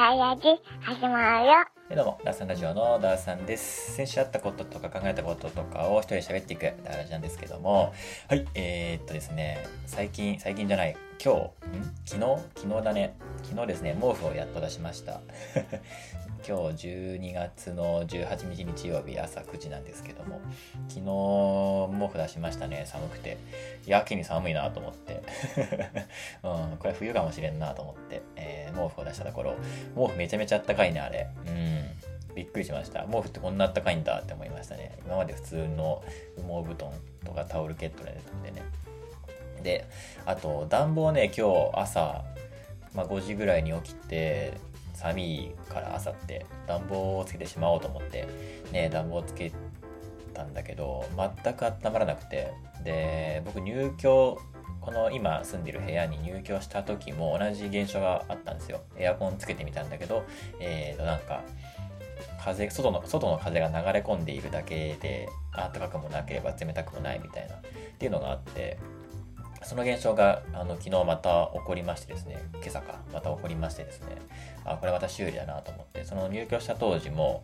ダイヤジ始まるよ。どうも、ダーさんラジオのダーさんです。先週あったこととか考えたこととかを一人で喋っていくダーラジなんですけども、はい、えー、っとですね、最近、最近じゃない、今日、昨日？昨日だね。昨日ですね、毛布をやっと出しました。今日12月の18日日曜日朝9時なんですけども、昨日毛布出しましたね、寒くて。やけに寒いなと思って。うん、これ冬かもしれんなと思って、えー毛布を出したところ、毛布めちゃめちゃあったかいね、あれ。うん。びっくりしました。毛布ってこんなあったかいんだって思いましたね。今まで普通の羽毛布団とかタオルケットで寝てね。で、あと暖房ね、今日朝、まあ、5時ぐらいに起きて、寒いから朝って暖房をつけてしまおうと思って、ね、暖房をつけたんだけど、全く温まらなくて、で、僕入居、この今住んでる部屋に入居した時も同じ現象があったんですよ。エアコンつけてみたんだけど、えーと、なんか、風、外の、外の風が流れ込んでいるだけで、暖かくもなければ冷たくもないみたいな、っていうのがあって、その現象が、あの、昨日また起こりましてですね、今朝か、また起こりましてですね、あ、これまた修理だなと思って、その入居した当時も、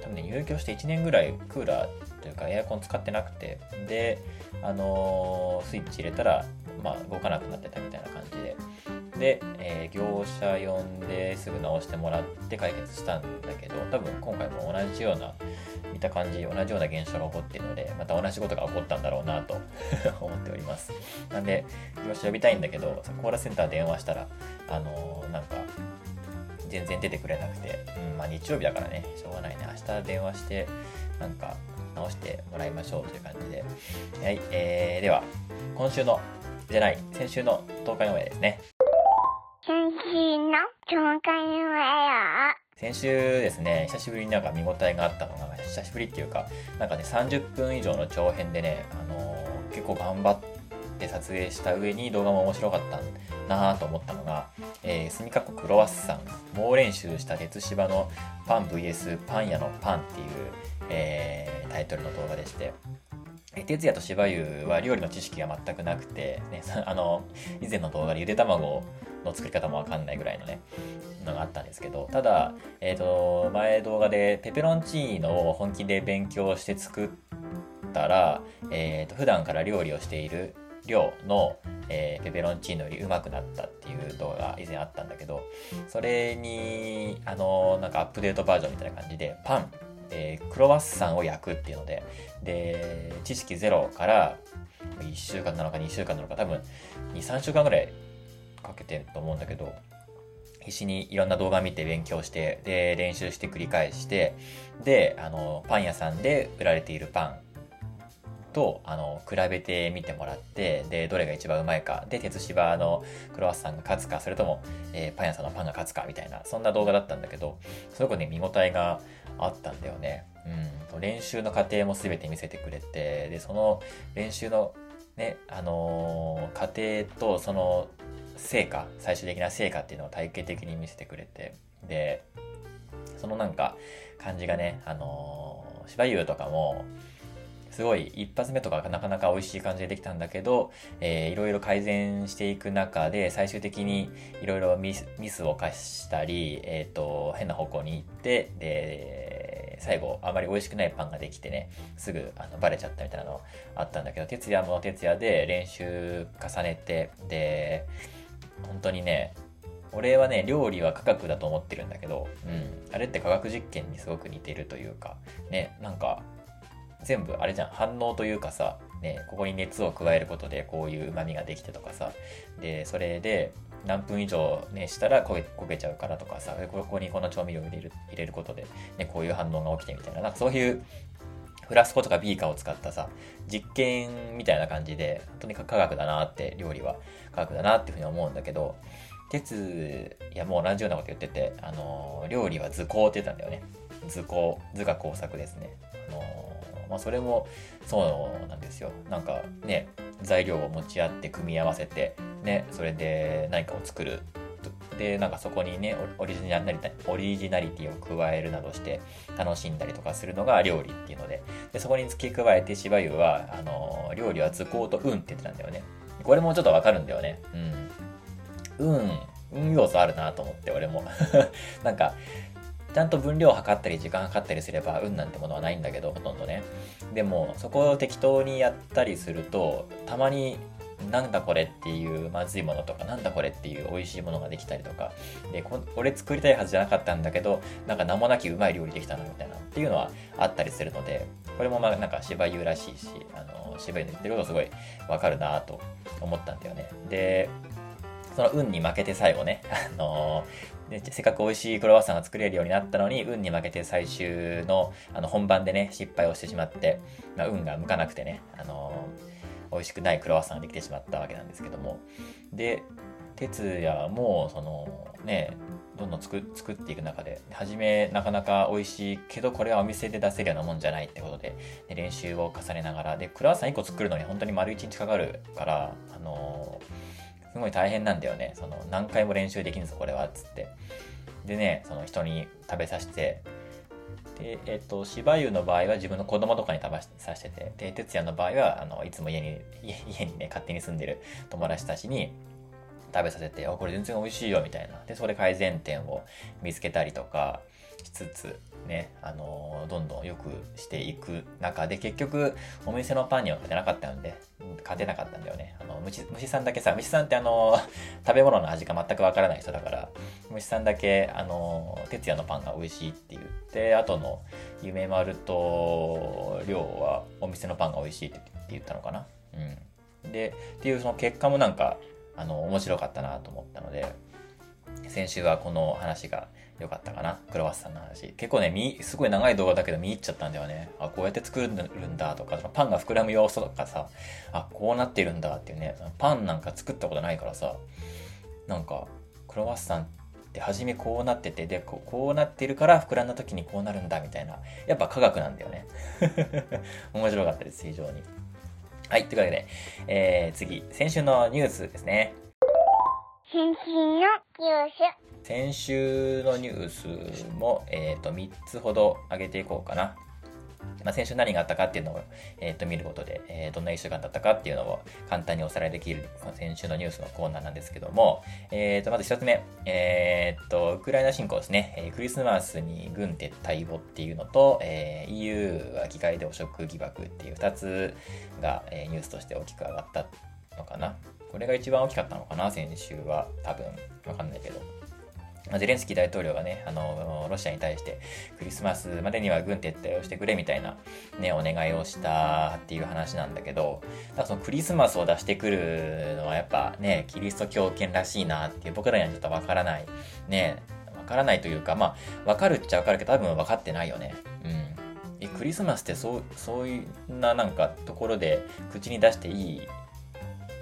多分ね、入居して1年ぐらいクーラーというかエアコン使ってなくて、で、あのースイッチ入れたら、まあ、動かなくなってたみたいな感じで、で、えー業者呼んですぐ直してもらって解決したんだけど、多分今回も同じような、見た感じ、同じような現象が起こっているので、また同じことが起こったんだろうなと 思っております。なんで、業者呼びたいんだけど、コーラセンター電話したら、あのーなんか、全然出てくれなくて、うん、まあ日曜日だからね、しょうがないね。明日電話して、なんか、直してもらいましょうという感じで。はい、えー、では、今週の、じゃない、先週の東海オンエアですね。先週。ですね、久しぶりになんか見応えがあったのが、久しぶりっていうか、なんかね、30分以上の長編でね、あのー結構頑張って撮影した上に動画も面白かったなぁと思ったのが、えー、すみかこクロワッサン、猛練習した鉄芝のパン VS パン屋のパンっていう、えータイトルの動画でして、哲也と芝生は料理の知識が全くなくて、ね、あの、以前の動画でゆで卵をの作り方もわかんないぐらいのね、のがあったんですけど、ただ、えっ、と、前動画でペペロンチーノを本気で勉強して作ったら、えっ、と、普段から料理をしている量の、えーペペロンチーノよりうまくなったっていう動画が以前あったんだけど、それに、あの、なんかアップデートバージョンみたいな感じで、パン、えークロワッサンを焼くっていうので、で、知識ゼロから1週間なのか2週間なのか多分2、3週間ぐらいかけてると思うんだけど、必死にいろんな動画見て勉強して、で、練習して繰り返して、で、あの、パン屋さんで売られているパンと、あの、比べてみてもらって、で、どれが一番うまいか、で、鉄芝のクロワッサンが勝つか、それとも、えーパン屋さんのパンが勝つか、みたいな、そんな動画だったんだけど、すごくね、見応えがあったんだよね。うん。練習の過程も全て見せてくれて、で、その練習のね、あのー過程とその成果、最終的な成果っていうのを体系的に見せてくれて、で、そのなんか感じがね、あのー、芝生とかも、すごい一発目とかなかなか美味しい感じでできたんだけど、えーいろいろ改善していく中で最終的にいろいろミスを犯したり、えっ、と、変な方向に行って、で、最後あまり美味しくないパンができてね、すぐあのバレちゃったみたいなのあったんだけど、哲也も哲也で練習重ねて、で、本当にね、俺はね、料理は科学だと思ってるんだけど、うん、あれって科学実験にすごく似てるというか、ね、なんか、全部あれじゃん、反応というかさ、ね、ここに熱を加えることでこういう旨味ができてとかさ、で、それで何分以上ね、したら焦げ焦げちゃうからとかさ、ここにこの調味料を入れる入れることで、ね、こういう反応が起きてみたいな、なんかそういうフラスコとかビーカーを使ったさ、実験みたいな感じで、とにかく科学だなって、料理は科学だなっていうふうに思うんだけど、鉄、いやもう同じようなこと言ってて、あのー、料理は図工って言ったんだよね。図工、図が工作ですね。あのーまあそれもそうなんですよ。なんかね、材料を持ち合って組み合わせて、ね、それで何かを作る。で、なんかそこにね、オリジナリティ、オリジナリティを加えるなどして楽しんだりとかするのが料理っていうので、でそこに付け加えて芝生は、あの料理は図工と運って言ってたんだよね。これもちょっとわかるんだよね。うん。運運要素あるなと思って、俺も。なんか、ちゃんと分量を測ったり時間測ったりすれば運なんてものはないんだけどほとんどねでもそこを適当にやったりするとたまになんだこれっていうまずいものとかなんだこれっていう美味しいものができたりとかでこ俺作りたいはずじゃなかったんだけどなんか名もなきうまい料理できたなみたいなっていうのはあったりするのでこれもまあなんか芝優らしいしあの芝優の言ってることすごいわかるなと思ったんだよね。でその運に負けて最後ね、あのでせっかく美味しいクロワッサンが作れるようになったのに運に負けて最終のあの本番でね失敗をしてしまって、まあ、運が向かなくてね、あの美味しくないクロワッサンができてしまったわけなんですけどもで哲也もそのねどんどん作作っていく中で初めなかなか美味しいけどこれはお店で出せるようなもんじゃないってことでで練習を重ねながらでクロワッサン1個作るのに本当に丸1日かかるからあのーすごい大変なんだよね。その何回も練習できるんですこれは。つって。でね、その人に食べさせて、で、えっ、と、芝生の場合は自分の子供とかに食べさせてて、で、哲也の場合は、あの、いつも家に、家にね、勝手に住んでる友達たちに食べさせて、あ、これ全然美味しいよ、みたいな。で、それ改善点を見つけたりとかしつつ、ね、あのー、どんどん良くしていく中で、結局、お店のパンには勝てなかったので、勝てなかったんだよね。あの、虫、虫さんだけさ、虫さんってあのー、食べ物の味が全くわからない人だから、虫さんだけ、あのー、哲也のパンが美味しいって言って、後の夢丸と亮はお店のパンが美味しいって言ったのかな？うん。で、っていうその結果もなんか、あの、面白かったなと思ったので、先週はこの話がよかったかな？クロワッサンの話。結構ね、み、すごい長い動画だけど見入っちゃったんだよね。あ、こうやって作るんだとかその、パンが膨らむ要素とかさ、あ、こうなってるんだっていうね、パンなんか作ったことないからさ、なんか、クロワッサンって初めこうなってて、で、ここうなってるから膨らんだ時にこうなるんだみたいな。やっぱ科学なんだよね。面白かったです、非常に。はい、というわけで、えー、次、先週のニュースですね。先週のニュース。先週のニュースも、えー、と3つほど上げていこうかな。まあ、先週何があったかっていうのを、えー、と見ることで、えー、どんな1週間だったかっていうのを簡単におさらいできる先週のニュースのコーナーなんですけども、えー、とまず1つ目、えー、とウクライナ侵攻ですね、えー、クリスマスに軍撤退をっていうのと、えー、EU は議会で汚職疑惑っていう2つが、えー、ニュースとして大きく上がったのかな。これが一番大きかったのかな、先週は。多分。わかんないけど。ゼレンスキー大統領がね、あの、ロシアに対して、クリスマスまでには軍撤退をしてくれみたいな、ね、お願いをしたっていう話なんだけど、だからそのクリスマスを出してくるのはやっぱね、キリスト教圏らしいなっていう僕らにはちょっとわからない。ね、わからないというか、まあ、わかるっちゃわかるけど多分わかってないよね。うん。え、クリスマスってそう、そういうななんかところで口に出していい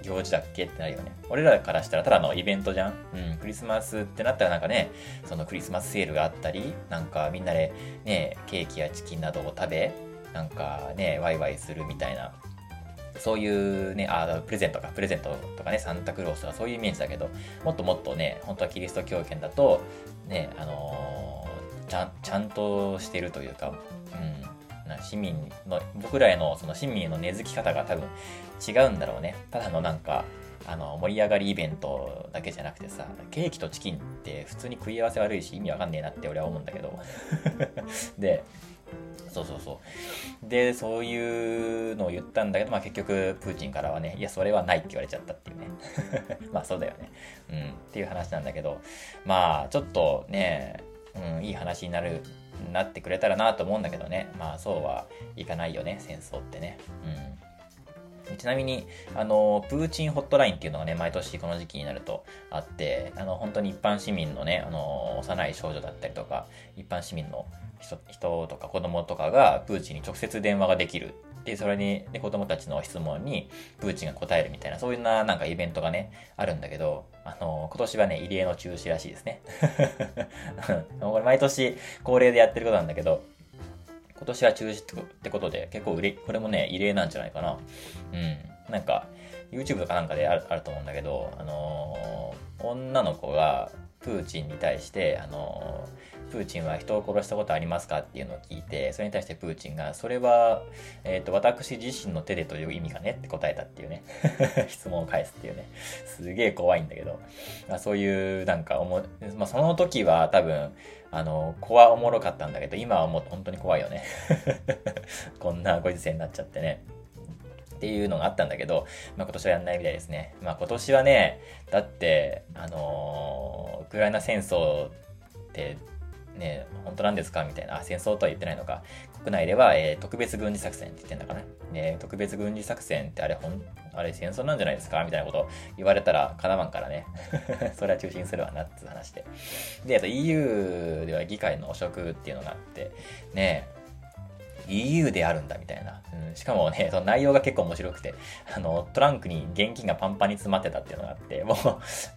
行事だっけってなるよね。俺らからしたらただのイベントじゃん。うん、クリスマスってなったらなんかね、そのクリスマスセールがあったり、なんかみんなでね、ケーキやチキンなどを食べ、なんかね、ワイワイするみたいな。そういうね、あ、プレゼントか、プレゼントとかね、サンタクロースとかそういうイメージだけど、もっともっとね、本当はキリスト教圏だと、ね、あのー、ちゃん、ちゃんとしてるというか、うん、市民の、僕らへのその市民への根付き方が多分違うんだろうね。ただのなんか、あの、盛り上がりイベントだけじゃなくてさ、ケーキとチキンって普通に食い合わせ悪いし意味わかんねえなって俺は思うんだけど。で、そうそうそう。で、そういうのを言ったんだけど、まあ結局、プーチンからはね、いや、それはないって言われちゃったっていうね。まあそうだよね。うん。っていう話なんだけど、まあちょっとね、うん、いい話になるなってくれたらなと思うんだけどね。まあそうはいかないよね、戦争ってね。うん。ちなみに、あの、プーチンホットラインっていうのがね、毎年この時期になるとあって、あの、本当に一般市民のね、あの、幼い少女だったりとか、一般市民の人人とか子供とかがプーチンに直接電話ができるで、それに、で、子供たちの質問に、プーチンが答えるみたいな、そういうな、なんかイベントがね、あるんだけど、あの、今年はね、異例の中止らしいですね。これ毎年恒例でやってることなんだけど、今年は中止ってことで、結構売れ、これもね、異例なんじゃないかな。うん。なんか、YouTube とかなんかであるあると思うんだけど、あのー、女の子が、プーチンに対してあのプーチンは人を殺したことありますかっていうのを聞いてそれに対してプーチンがそれは、えーと、私自身の手でという意味がねって答えたっていうね 質問を返すっていうねすげえ怖いんだけど、まあ、そういうなんか思、まあ、その時は多分あの、子はおもろかったんだけど、今はもう本当に怖いよね こんなご時世になっちゃってね。っていうのがあったんだけど、まあ、今年はやんないみたいですね。まあ、今年はね、だって、あのー、ウクライナ戦争ってね、本当なんですか？みたいな、あ、戦争とは言ってないのか。国内では、えー、特別軍事作戦って言ってんだかな。ね、特別軍事作戦ってあれ、ほん、あれ戦争なんじゃないですか？みたいなこと言われたら、かなわんからね。それは中心するわなって話で。で、あと EU では議会の汚職っていうのがあって、ねえ、EU であるんだみたいな。うん、しかもね、その内容が結構面白くて、あの、トランクに現金がパンパンに詰まってたっていうのがあって、も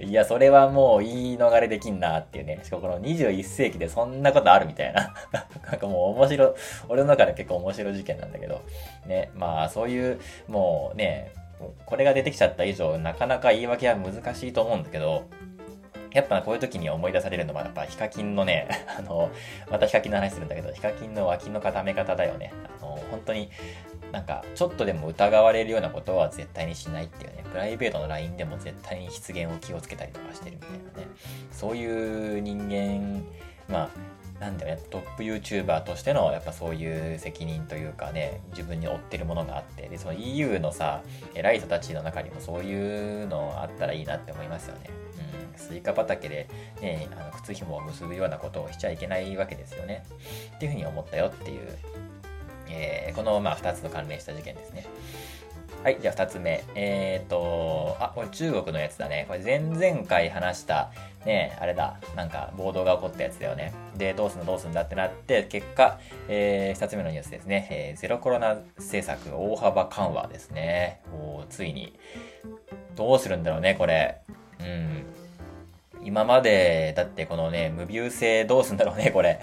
う、いや、それはもう言い逃れできんなっていうね。しかもこの21世紀でそんなことあるみたいな。なんかもう面白、俺の中で結構面白い事件なんだけど、ね、まあそういう、もうね、これが出てきちゃった以上、なかなか言い訳は難しいと思うんだけど、やっぱこういう時に思い出されるのは、やっぱヒカキンのね、あの、またヒカキンの話するんだけど、ヒカキンの脇の固め方だよね。あの、本当に、なんか、ちょっとでも疑われるようなことは絶対にしないっていうね、プライベートの LINE でも絶対に失言を気をつけたりとかしてるみたいなね、そういう人間、まあ、なんだよね、トップ YouTuber としての、やっぱそういう責任というかね、自分に負ってるものがあって、で、その EU のさ、偉い人たちの中にもそういうのあったらいいなって思いますよね。スイカ畑で、ね、あの靴紐を結ぶようなことをしちゃいけないわけですよね。っていうふうに思ったよっていう、えー、この、まあ、2つの関連した事件ですね。はい、じゃあ2つ目。えっ、ー、と、あ、これ中国のやつだね。これ前々回話した、ね、あれだ、なんか暴動が起こったやつだよね。で、どうすんのどうすんだってなって、結果、えー、2つ目のニュースですね。えー、ゼロコロナ政策大幅緩和ですね。おついに。どうするんだろうね、これ。うん。今まで、だってこのね、無病性どうすんだろうね、これ。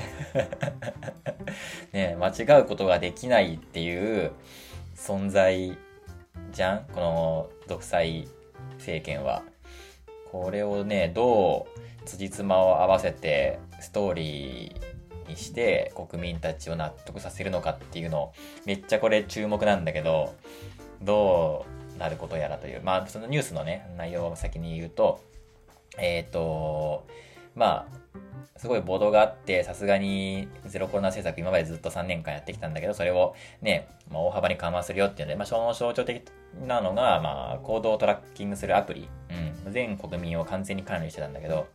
ね、間違うことができないっていう存在じゃん？この独裁政権は。これをね、どう辻褄を合わせてストーリーにして国民たちを納得させるのかっていうのめっちゃこれ注目なんだけどどうなることやらというまあそのニュースのね内容を先に言うとえっ、ー、と、まあ、すごい暴動があって、さすがにゼロコロナ政策今までずっと3年間やってきたんだけど、それをね、まあ、大幅に緩和するよっていうので、まあ、その象徴的なのが、まあ、行動をトラッキングするアプリ。うん。全国民を完全に管理してたんだけど、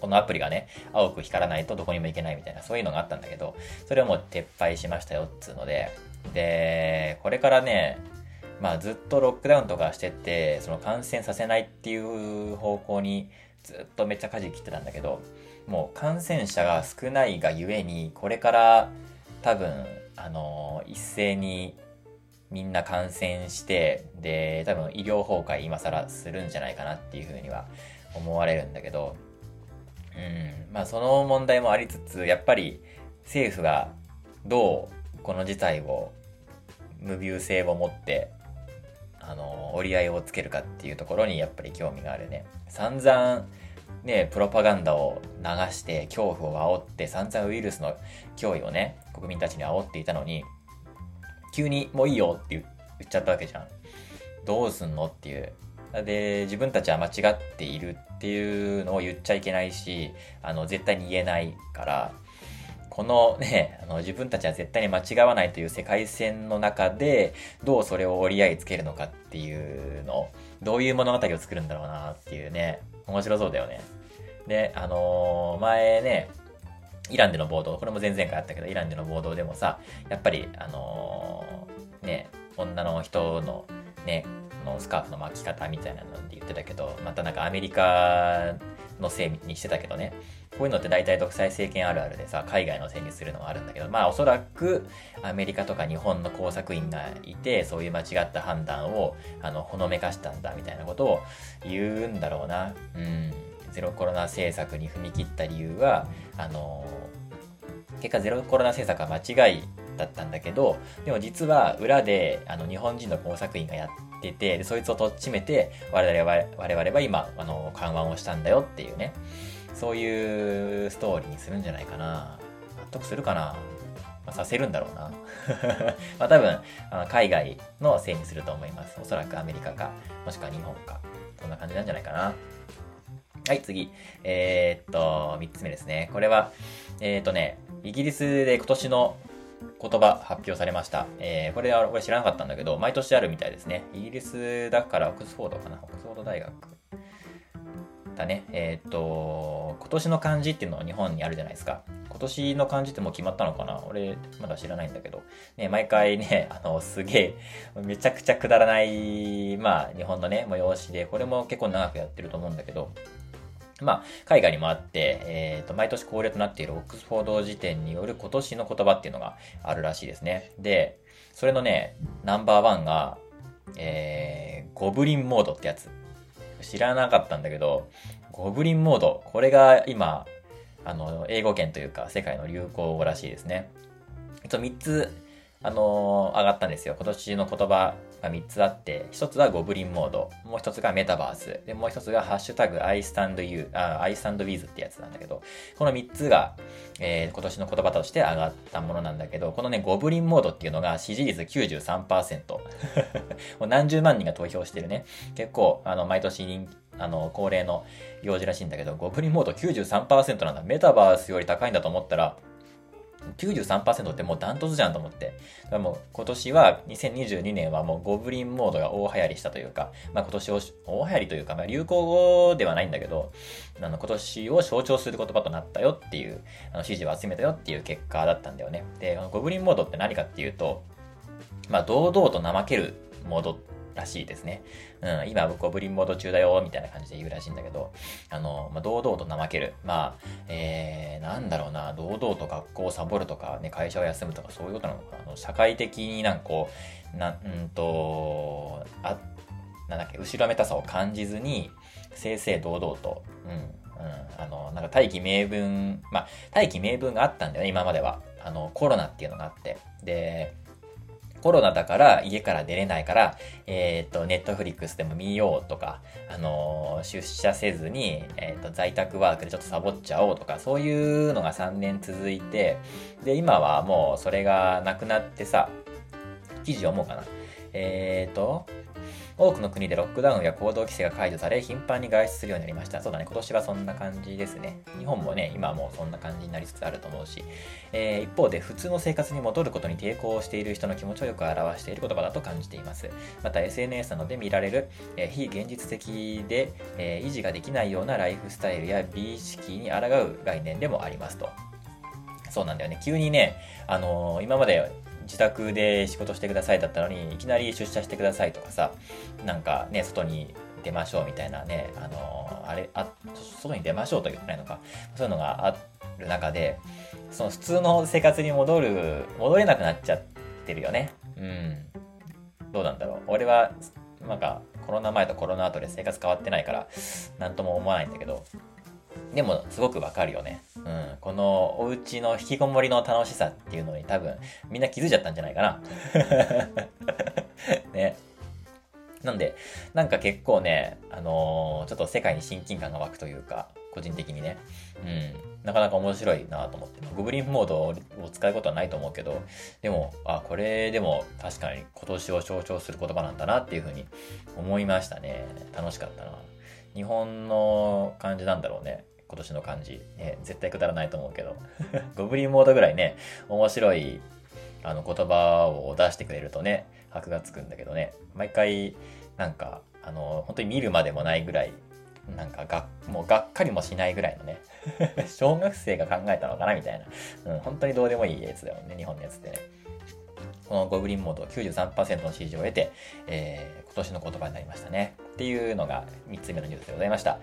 このアプリがね、青く光らないとどこにも行けないみたいな、そういうのがあったんだけど、それをもう撤廃しましたよっつうので、で、これからね、まあずっとロックダウンとかしてて、その感染させないっていう方向にずっとめっちゃ舵切ってたんだけど、もう感染者が少ないがゆえに、これから多分、あの、一斉にみんな感染して、で、多分医療崩壊今更するんじゃないかなっていうふうには思われるんだけど、うん、まあその問題もありつつ、やっぱり政府がどうこの事態を無病性を持ってあの、折り合いをつけるかっていうところにやっぱり興味があるね。散々、ね、プロパガンダを流して恐怖を煽って散々ウイルスの脅威をね、国民たちに煽っていたのに、急にもういいよって言っちゃったわけじゃん。どうすんのっていう。で、自分たちは間違っているっていうのを言っちゃいけないし、あの、絶対に言えないから、このね、あの自分たちは絶対に間違わないという世界線の中で、どうそれを折り合いつけるのかっていうの、どういう物語を作るんだろうなっていうね、面白そうだよね。で、あのー、前ね、イランでの暴動、これも前々回あったけど、イランでの暴動でもさ、やっぱり、あのー、ね、女の人のね、のスカーフの巻き方みたいなので言ってたけど、またなんかアメリカのせいにしてたけどね、こういうのって大体独裁政権あるあるでさ、海外のせいにするのがあるんだけど、まあおそらくアメリカとか日本の工作員がいて、そういう間違った判断を、あの、ほのめかしたんだみたいなことを言うんだろうな。うん。ゼロコロナ政策に踏み切った理由は、あの、結果ゼロコロナ政策は間違いだったんだけど、でも実は裏で、あの、日本人の工作員がやってて、でそいつをとっちめて、我々は、我々は今、あの、緩和をしたんだよっていうね。そういうストーリーにするんじゃないかな。納得するかなまあ、させるんだろうな。まあ多分あの、海外のせいにすると思います。おそらくアメリカか、もしくは日本か。そんな感じなんじゃないかな。はい、次。えー、っと、3つ目ですね。これは、えー、っとね、イギリスで今年の言葉発表されました。えー、これは俺知らなかったんだけど、毎年あるみたいですね。イギリスだからオックスフォードかな。オックスフォード大学だね。えー、っと、今年の漢字っていうのは日本にあるじゃないですか。今年の漢字ってもう決まったのかな？俺、まだ知らないんだけど。ね、毎回ね、あの、すげえ、めちゃくちゃくだらない、まあ、日本のね、催しで、これも結構長くやってると思うんだけど、まあ、海外にもあって、えっ、と、毎年恒例となっているオックスフォード辞典による今年の言葉っていうのがあるらしいですね。で、それのね、ナンバーワンが、えー、ゴブリンモードってやつ。知らなかったんだけど、ゴブリンモード、これが今、あの、英語圏というか世界の流行語らしいですね。えっと、3つ、あのー、上がったんですよ。今年の言葉が3つあって、1つはゴブリンモード、もう1つがメタバース、で、もう1つがハッシュタグ I stand you, あ I stand with ってやつなんだけど、この3つが、えー、今年の言葉として上がったものなんだけど、このね、ゴブリンモードっていうのが支持率93%。もう何十万人が投票してるね。結構、あの、毎年人気、あの、恒例の用事らしいんだけど、ゴブリンモード93%なんだ。メタバースより高いんだと思ったら、93%ってもうダントツじゃんと思って。だからもう今年は、2022年はもうゴブリンモードが大流行りしたというか、まあ今年を、大流行りというか、まあ流行語ではないんだけど、あの今年を象徴する言葉となったよっていう、あの支持を集めたよっていう結果だったんだよね。で、ゴブリンモードって何かっていうと、まあ堂々と怠けるモードらしいですね。うん、今ゴブリンモード中だよ、みたいな感じで言うらしいんだけど、あの、まあ、堂々と怠ける。まあ、えー、なんだろうな、堂々と学校をサボるとか、ね、会社を休むとか、そういうことなのかな。あの社会的になんかこう、な、うんと、あ、なんだっけ、後ろめたさを感じずに、正々堂々と、うん、うん、あの、なんか大義名分、まあ、大義名分があったんだよね、今までは。あの、コロナっていうのがあって。で、コロナだから家から出れないから、えっ、ー、と、ネットフリックスでも見ようとか、あのー、出社せずに、えっ、ー、と、在宅ワークでちょっとサボっちゃおうとか、そういうのが3年続いて、で、今はもうそれがなくなってさ、記事読もうかな。えっ、と、多くの国でロックダウンや行動規制が解除され、頻繁に外出するようになりました。そうだね、今年はそんな感じですね。日本もね、今はもうそんな感じになりつつあると思うし、えー、一方で普通の生活に戻ることに抵抗している人の気持ちをよく表している言葉だと感じています。また SNS などで見られる、えー、非現実的で、えー、維持ができないようなライフスタイルや美意識に抗う概念でもありますと。そうなんだよね。急にね、あの、今まで自宅で仕事してくださいだったのに、いきなり出社してくださいとかさ、なんかね、外に出ましょうみたいなね、あのあれ、あ、外に出ましょうと言ってないのか、そういうのがある中で、その普通の生活に戻る、戻れなくなっちゃってるよね。うん。どうなんだろう。俺は、なんか、コロナ前とコロナ後で生活変わってないから、なんとも思わないんだけど、でも、すごくわかるよね。うん。この、お家の引きこもりの楽しさっていうのに多分、みんな気づいちゃったんじゃないかな。ね。なんで、なんか結構ね、あのー、ちょっと世界に親近感が湧くというか、個人的にね。うん。なかなか面白いなと思って。ゴブリンモードを使うことはないと思うけど、でも、あ、これでも確かに今年を象徴する言葉なんだなっていうふうに思いましたね。楽しかったな。日本の感じなんだろうね。今年の漢字。ね、絶対くだらないと思うけど。ゴブリンモードぐらいね、面白い、あの、言葉を出してくれるとね、箔がつくんだけどね。毎回、なんか、あの、本当に見るまでもないぐらい、なんかが、もうがっかりもしないぐらいのね、小学生が考えたのかなみたいな。うん、本当にどうでもいいやつだよね、日本のやつってね。このゴブリンモード93%の支持を得て、えー、今年の言葉になりましたね。っていうのが3つ目のニュースでございました。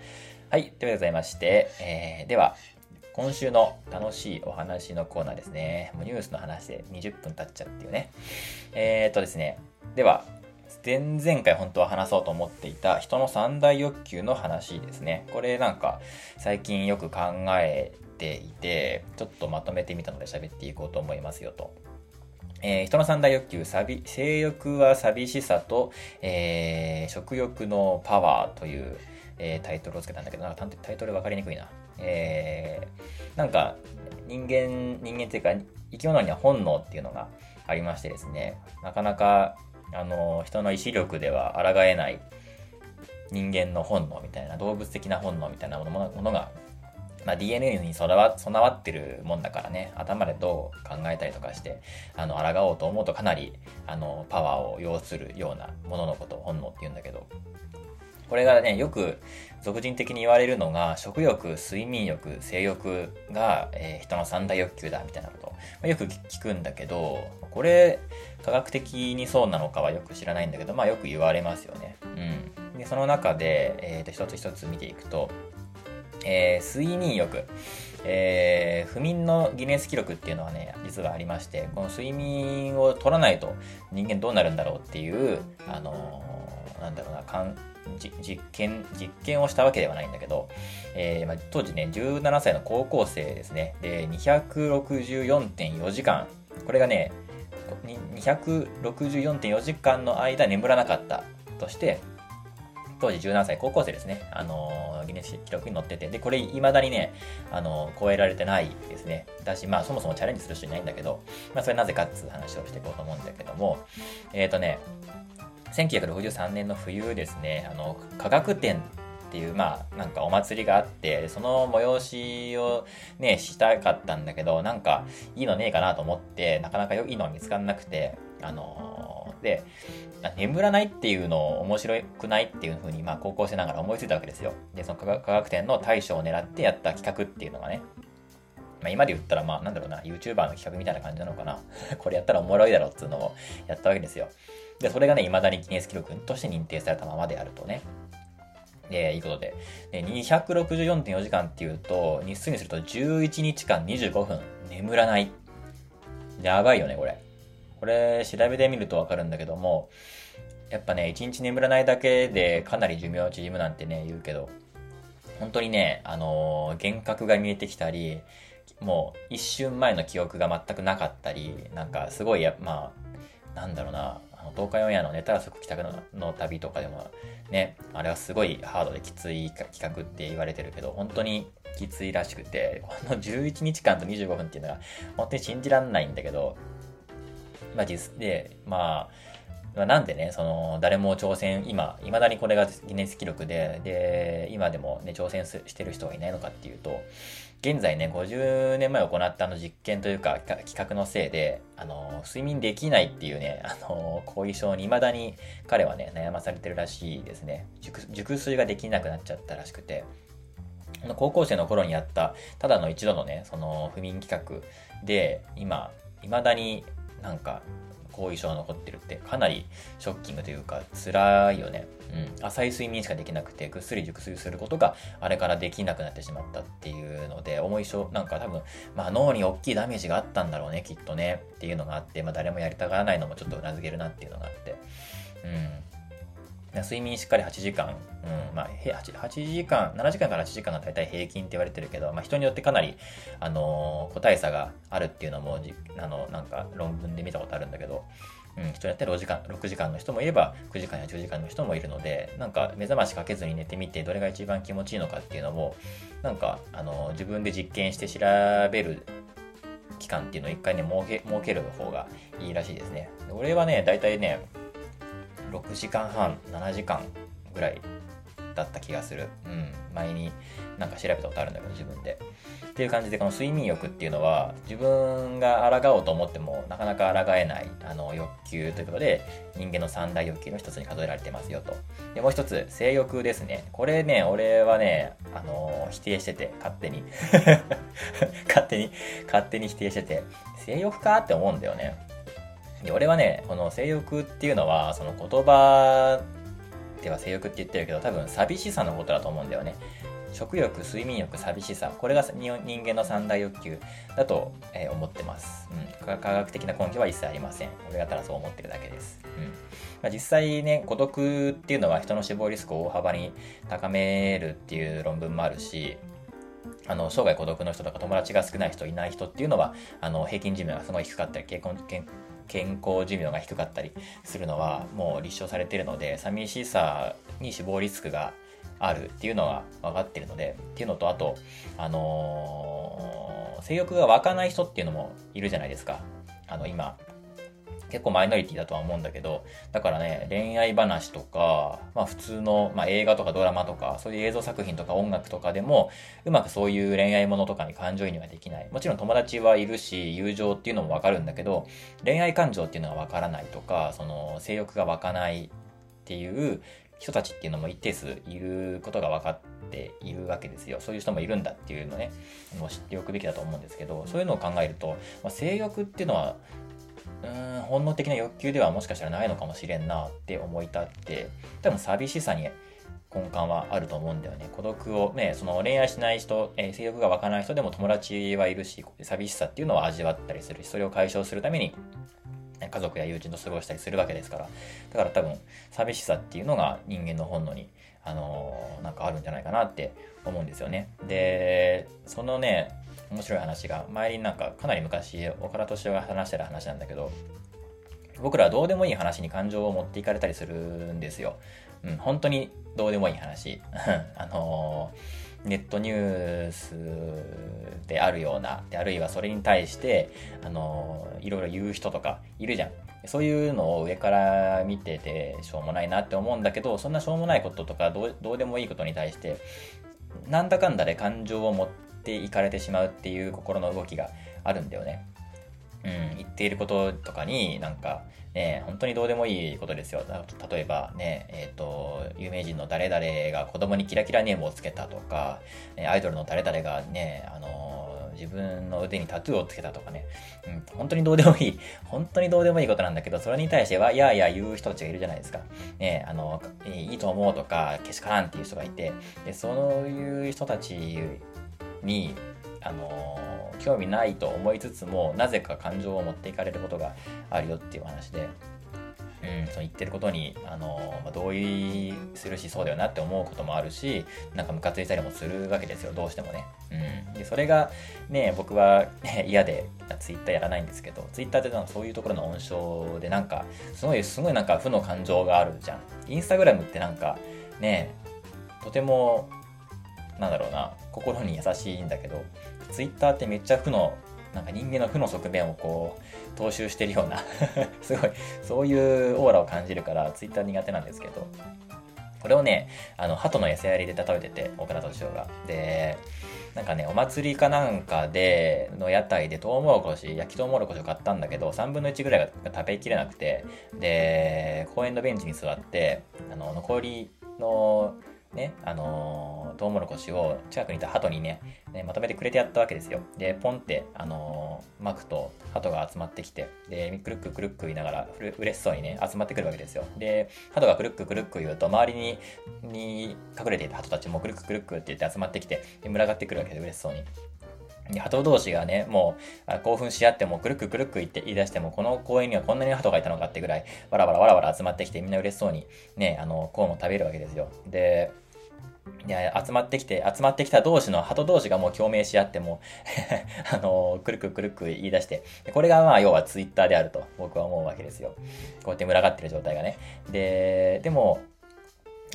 はい、というわけでございまして、えー、では、今週の楽しいお話のコーナーですね。もうニュースの話で20分経っちゃうっていうね。えー、っとですね、では、前々回本当は話そうと思っていた人の三大欲求の話ですね。これなんか最近よく考えていて、ちょっとまとめてみたので喋っていこうと思いますよと。えー、人の三大欲求、性欲は寂しさと、えー、食欲のパワーという、えー、タイトルをつけたんだけど、なんかタイトル分かりにくいな。えー、なんか人間、人間っていうか生き物には本能っていうのがありましてですね、なかなかあの人の意志力では抗えない人間の本能みたいな動物的な本能みたいなものものが、まあ、DNA に備わ備わってるもんだからね。頭でどう考えたりとかしてあの抗おうと思うとかなりあのパワーを要するようなもののことを本能って言うんだけど。これがねよく俗人的に言われるのが食欲睡眠欲性欲が、えー、人の三大欲求だみたいなこと、まあ、よく聞くんだけどこれ科学的にそうなのかはよく知らないんだけどまあよく言われますよね。うん。でその中で、えー、と一つ一つ見ていくと、えー、睡眠欲、えー、不眠のギネス記録っていうのはね実はありましてこの睡眠を取らないと人間どうなるんだろうっていうあのー、なんだろうな実験実験をしたわけではないんだけど、えーまあ、当時ね17歳の高校生ですね。で264.4時間。これがね264.4時間の間眠らなかったとして当時17歳、高校生ですね。あのギネス記録に載ってて、で、これ未だにね、あの超えられてないですね。だし、まあ、そもそもチャレンジする人いないんだけど、まあ、それなぜかっていう話をしていこうと思うんだけども、えっ、ー、とね、1963年の冬ですね、あの、科学展っていう、まあ、なんかお祭りがあって、その催しをね、したかったんだけど、なんかいいのねえかなと思って、なかなかいいのは見つからなくて、あのー、で、眠らないっていうのを面白くないっていうふうに、まあ、高校生ながら思いついたわけですよ。で、その科学展の対象を狙ってやった企画っていうのがね、まあ、今で言ったら、まあ、なんだろうな、YouTuber の企画みたいな感じなのかな。これやったらおもろいだろうっていうのをやったわけですよ。で、それがね、未だにギネス記録として認定されたままであるとね。で、いいことで。で、264.4時間っていうと、日数にすると11日間25分眠らない。やばいよね、これ。これ、調べてみるとわかるんだけども、やっぱね、1日眠らないだけでかなり寿命縮むなんてね、言うけど、本当にね、あのー、幻覚が見えてきたり、もう一瞬前の記憶が全くなかったり、なんかすごいや、まあ、なんだろうな、あの東海オンエアの寝たら即帰宅のの旅とかでもね、あれはすごいハードできつい企画って言われてるけど、本当にきついらしくて、この11日間と25分っていうのが本当に信じらんないんだけど、まあで、まあ、なんでね、その、誰も挑戦、今、いまだにこれがギネス記録で、で、今でもね、挑戦してる人がいないのかっていうと、現在ね、50年前行ったあの実験というか、企画のせいで、あの、睡眠できないっていうね、あの、後遺症に未だに彼はね、悩まされてるらしいですね。熟睡ができなくなっちゃったらしくて、高校生の頃にやった、ただの一度のね、その不眠企画で、今、未だになんか後遺症が残ってるってかなりショッキングというか辛いよね。うん、浅い睡眠しかできなくてぐっすり熟睡することがあれからできなくなってしまったっていうので重い症なんか多分、まあ、脳に大きいダメージがあったんだろうねきっとねっていうのがあって、まあ、誰もやりたがらないのもちょっとうなずけるなっていうのがあって、うん、睡眠しっかり8時間、うんまあ、8, 時間、7時間から8時間が大体平均って言われてるけど、まあ、人によってかなり、あのー、個体差があるっていうのもあの、なんか論文で見たことあるんだけど、うん、人によって6時間 ,6 時間の人もいれば9時間や10時間の人もいるのでなんか目覚ましかけずに寝てみてどれが一番気持ちいいのかっていうのもなんかあの自分で実験して調べる期間っていうのを一回ね設け設ける方がいいらしいですね。俺はね大体ね6時間半7時間ぐらいだった気がする。うん。前になんか調べたことあるんだけど、自分で。っていう感じで、この睡眠欲っていうのは、自分が抗おうと思っても、なかなか抗えない、あの、欲求ということで、人間の三大欲求の一つに数えられてますよと。で、もう一つ、性欲ですね。これね、俺はね、あの、否定してて、勝手に。勝手に、勝手に否定してて、性欲かって思うんだよね。俺はね、この性欲っていうのは、その言葉では性欲って言ってるけど、多分寂しさのことだと思うんだよね。食欲、睡眠欲、寂しさ。これが人間の三大欲求だと、えー、思ってます、うん。科学的な根拠は一切ありません。俺がただそう思ってるだけです。うんまあ、実際ね、孤独っていうのは人の死亡リスクを大幅に高めるっていう論文もあるし、あの生涯孤独の人とか友達が少ない人いない人っていうのはあの平均寿命がすごい低かったり健健健康寿命が低かったりするのはもう立証されているので寂しさに死亡リスクがあるっていうのは分かってるので、っていうのと、あと、あのー、性欲が湧かない人っていうのもいるじゃないですか。あの、今、結構マイノリティだとは思うんだけど、だからね、恋愛話とか、まあ普通の、まあ、映画とかドラマとか、そういう映像作品とか音楽とかでも、うまくそういう恋愛ものとかに感情移入はできない。もちろん友達はいるし、友情っていうのもわかるんだけど、恋愛感情っていうのがわからないとか、その性欲が湧かないっていう人たちっていうのも一定数いることが分かっているわけですよ。そういう人もいるんだっていうのね、もう知っておくべきだと思うんですけど、そういうのを考えると、まあ、性欲っていうのは、うん本能的な欲求ではもしかしたらないのかもしれんなって思い立って多分寂しさに根幹はあると思うんだよね。孤独をねその恋愛しない人、えー、性欲が湧かない人でも友達はいるし寂しさっていうのは味わったりするしそれを解消するために家族や友人と過ごしたりするわけですから。だから多分寂しさっていうのが人間の本能にあのー、なんかあるんじゃないかなって思うんですよね。でそのね面白い話が、前になんかかなり昔、岡田敏夫が話してる話なんだけど、僕らはどうでもいい話に感情を持っていかれたりするんですよ。うん、本当にどうでもいい話。あのー、ネットニュースであるような、であるいはそれに対して、あのー、いろいろ言う人とかいるじゃん。そういうのを上から見ててしょうもないなって思うんだけど、そんなしょうもないこととかどうどうでもいいことに対して、なんだかんだで感情を持ってっていかれてしまうっていう心の動きがあるんだよね。うん、言っていることとかになんかね、本当にどうでもいいことですよ。例えばね、えっ、ー、と、有名人の誰々が子供にキラキラネームをつけたとか、アイドルの誰々がね、あの、自分の腕にタトゥーをつけたとかね、うん、本当にどうでもいい、本当にどうでもいいことなんだけど、それに対しては、いやいや言う人たちがいるじゃないですか。ね、あの、いいと思うとか、けしからんっていう人がいて、でそういう人たちに、あの、興味ないと思いつつもなぜか感情を持っていかれることがあるよっていう話で、うん、その言ってることに、あの、まあ、同意するしそうだよなって思うこともあるしなんかムカついたりもするわけですよどうしてもね、うん、でそれがね僕は、嫌でツイッターやらないんですけどツイッターってそういうところの温床でなんかすごいすごいなんか負の感情があるじゃん。インスタグラムってなんかねとてもなんだろうな心に優しいんだけど、ツイッターってめっちゃ負の、なんか人間の負の側面をこう、踏襲してるような すごい、そういうオーラを感じるから、ツイッター苦手なんですけど、これをね、あの、鳩の餌やりで例えてて、岡田敏夫が。で、なんかね、お祭りかなんかで、の屋台でトウモロコシ、焼きトウモロコシを買ったんだけど、3分の1ぐらいが食べきれなくて、で、公園のベンチに座って、あの、残りのね、あのー、トウモロコシを近くにいた鳩にね、ねまとめてくれてやったわけですよ。で、ポンって、あのー、巻くと鳩が集まってきて、で、くるっくくるっく言いながら、うれしそうにね、集まってくるわけですよ。で、鳩がくるっくくるっく言うと、周りに、に隠れていた鳩たちもくるっくくるっくって言って集まってきて、で群がってくるわけで嬉しそうに。鳩同士がね、もう興奮し合ってもくるくくるく言って言い出しても、この公園にはこんなに鳩がいたのかってぐらい、わらわらわらわら集まってきて、みんな嬉しそうにね、あの、コーンを食べるわけですよ。で、で集まってきて、集まってきた同士の鳩同士がもう共鳴し合っても あの、くるくくるく言い出して、これがまあ要はツイッターであると僕は思うわけですよ。こうやって群がってる状態がね。で、でも、